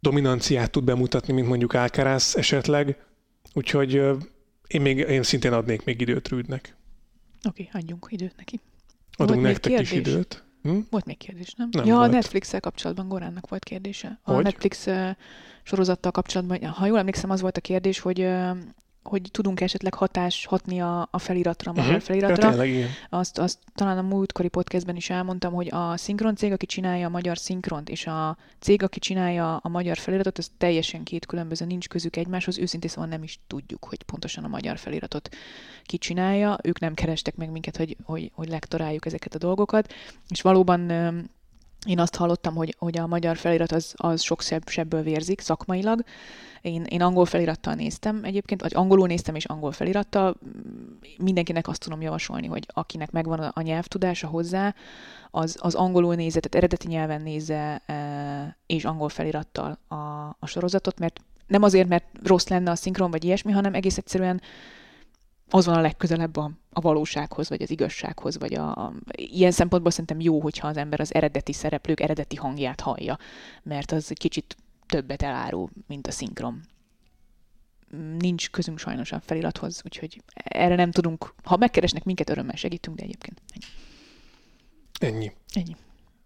dominanciát tud bemutatni, mint mondjuk Alcaraz esetleg. Úgyhogy én, még, én szintén adnék még időt Rüdnek. Oké, okay, adjunk időt neki. Adunk még nektek is időt. Hm? Volt még kérdés, nem? Nem ja, volt. a Netflix-el kapcsolatban Goránnak volt kérdése. A Hogy? Netflix sorozattal kapcsolatban, ha jól emlékszem, az volt a kérdés, hogy hogy tudunk esetleg hatás hatni a, a feliratra, a magyar Mhm. feliratra. Ja, tényleg, igen. Azt, azt talán a múltkori podcastben is elmondtam, hogy a szinkron cég, aki csinálja a magyar szinkront, és a cég, aki csinálja a magyar feliratot, az teljesen két különböző, nincs közük egymáshoz. Őszintén szóval nem is tudjuk, hogy pontosan a magyar feliratot ki csinálja. Ők nem kerestek meg minket, hogy, hogy, hogy lektoráljuk ezeket a dolgokat. És valóban én azt hallottam, hogy, hogy a magyar felirat az, az sok sebből vérzik szakmailag. Én, én angol felirattal néztem egyébként, vagy angolul néztem és angol felirattal. Mindenkinek azt tudom javasolni, hogy akinek megvan a, a nyelvtudása hozzá, az, az angolul nézze, tehát eredeti nyelven nézze, e, és angol felirattal a, a sorozatot, mert nem azért, mert rossz lenne a szinkron, vagy ilyesmi, hanem egész egyszerűen az van a legközelebb a, a valósághoz, vagy az igazsághoz, vagy a, a, ilyen szempontból szerintem jó, hogyha az ember az eredeti szereplők eredeti hangját hallja, mert az kicsit többet elárul, mint a szinkron. Nincs közünk sajnos a felirathoz, úgyhogy erre nem tudunk, ha megkeresnek minket, örömmel segítünk, de egyébként ennyi. Ennyi. ennyi.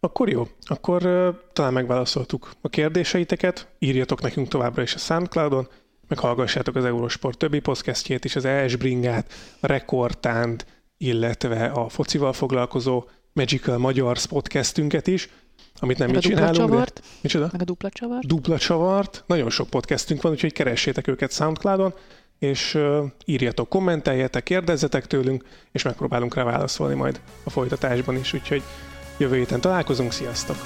Akkor jó, akkor uh, talán megválaszoltuk a kérdéseiteket, írjatok nekünk továbbra is a Soundcloudon, meg hallgassátok az Eurosport többi podcastjét is, az ES Bringát, a Rekordtánt, illetve a focival foglalkozó Magical Magyars podcastünket is, amit nem Meg mi csinálunk, de... csavart, Micsoda? meg a dupla csavart. Dupla csavart, nagyon sok podcastünk van, úgyhogy keressétek őket Soundcloudon, és írjatok, kommenteljetek, kérdezzetek tőlünk, és megpróbálunk rá válaszolni majd a folytatásban is, úgyhogy jövő héten találkozunk, sziasztok!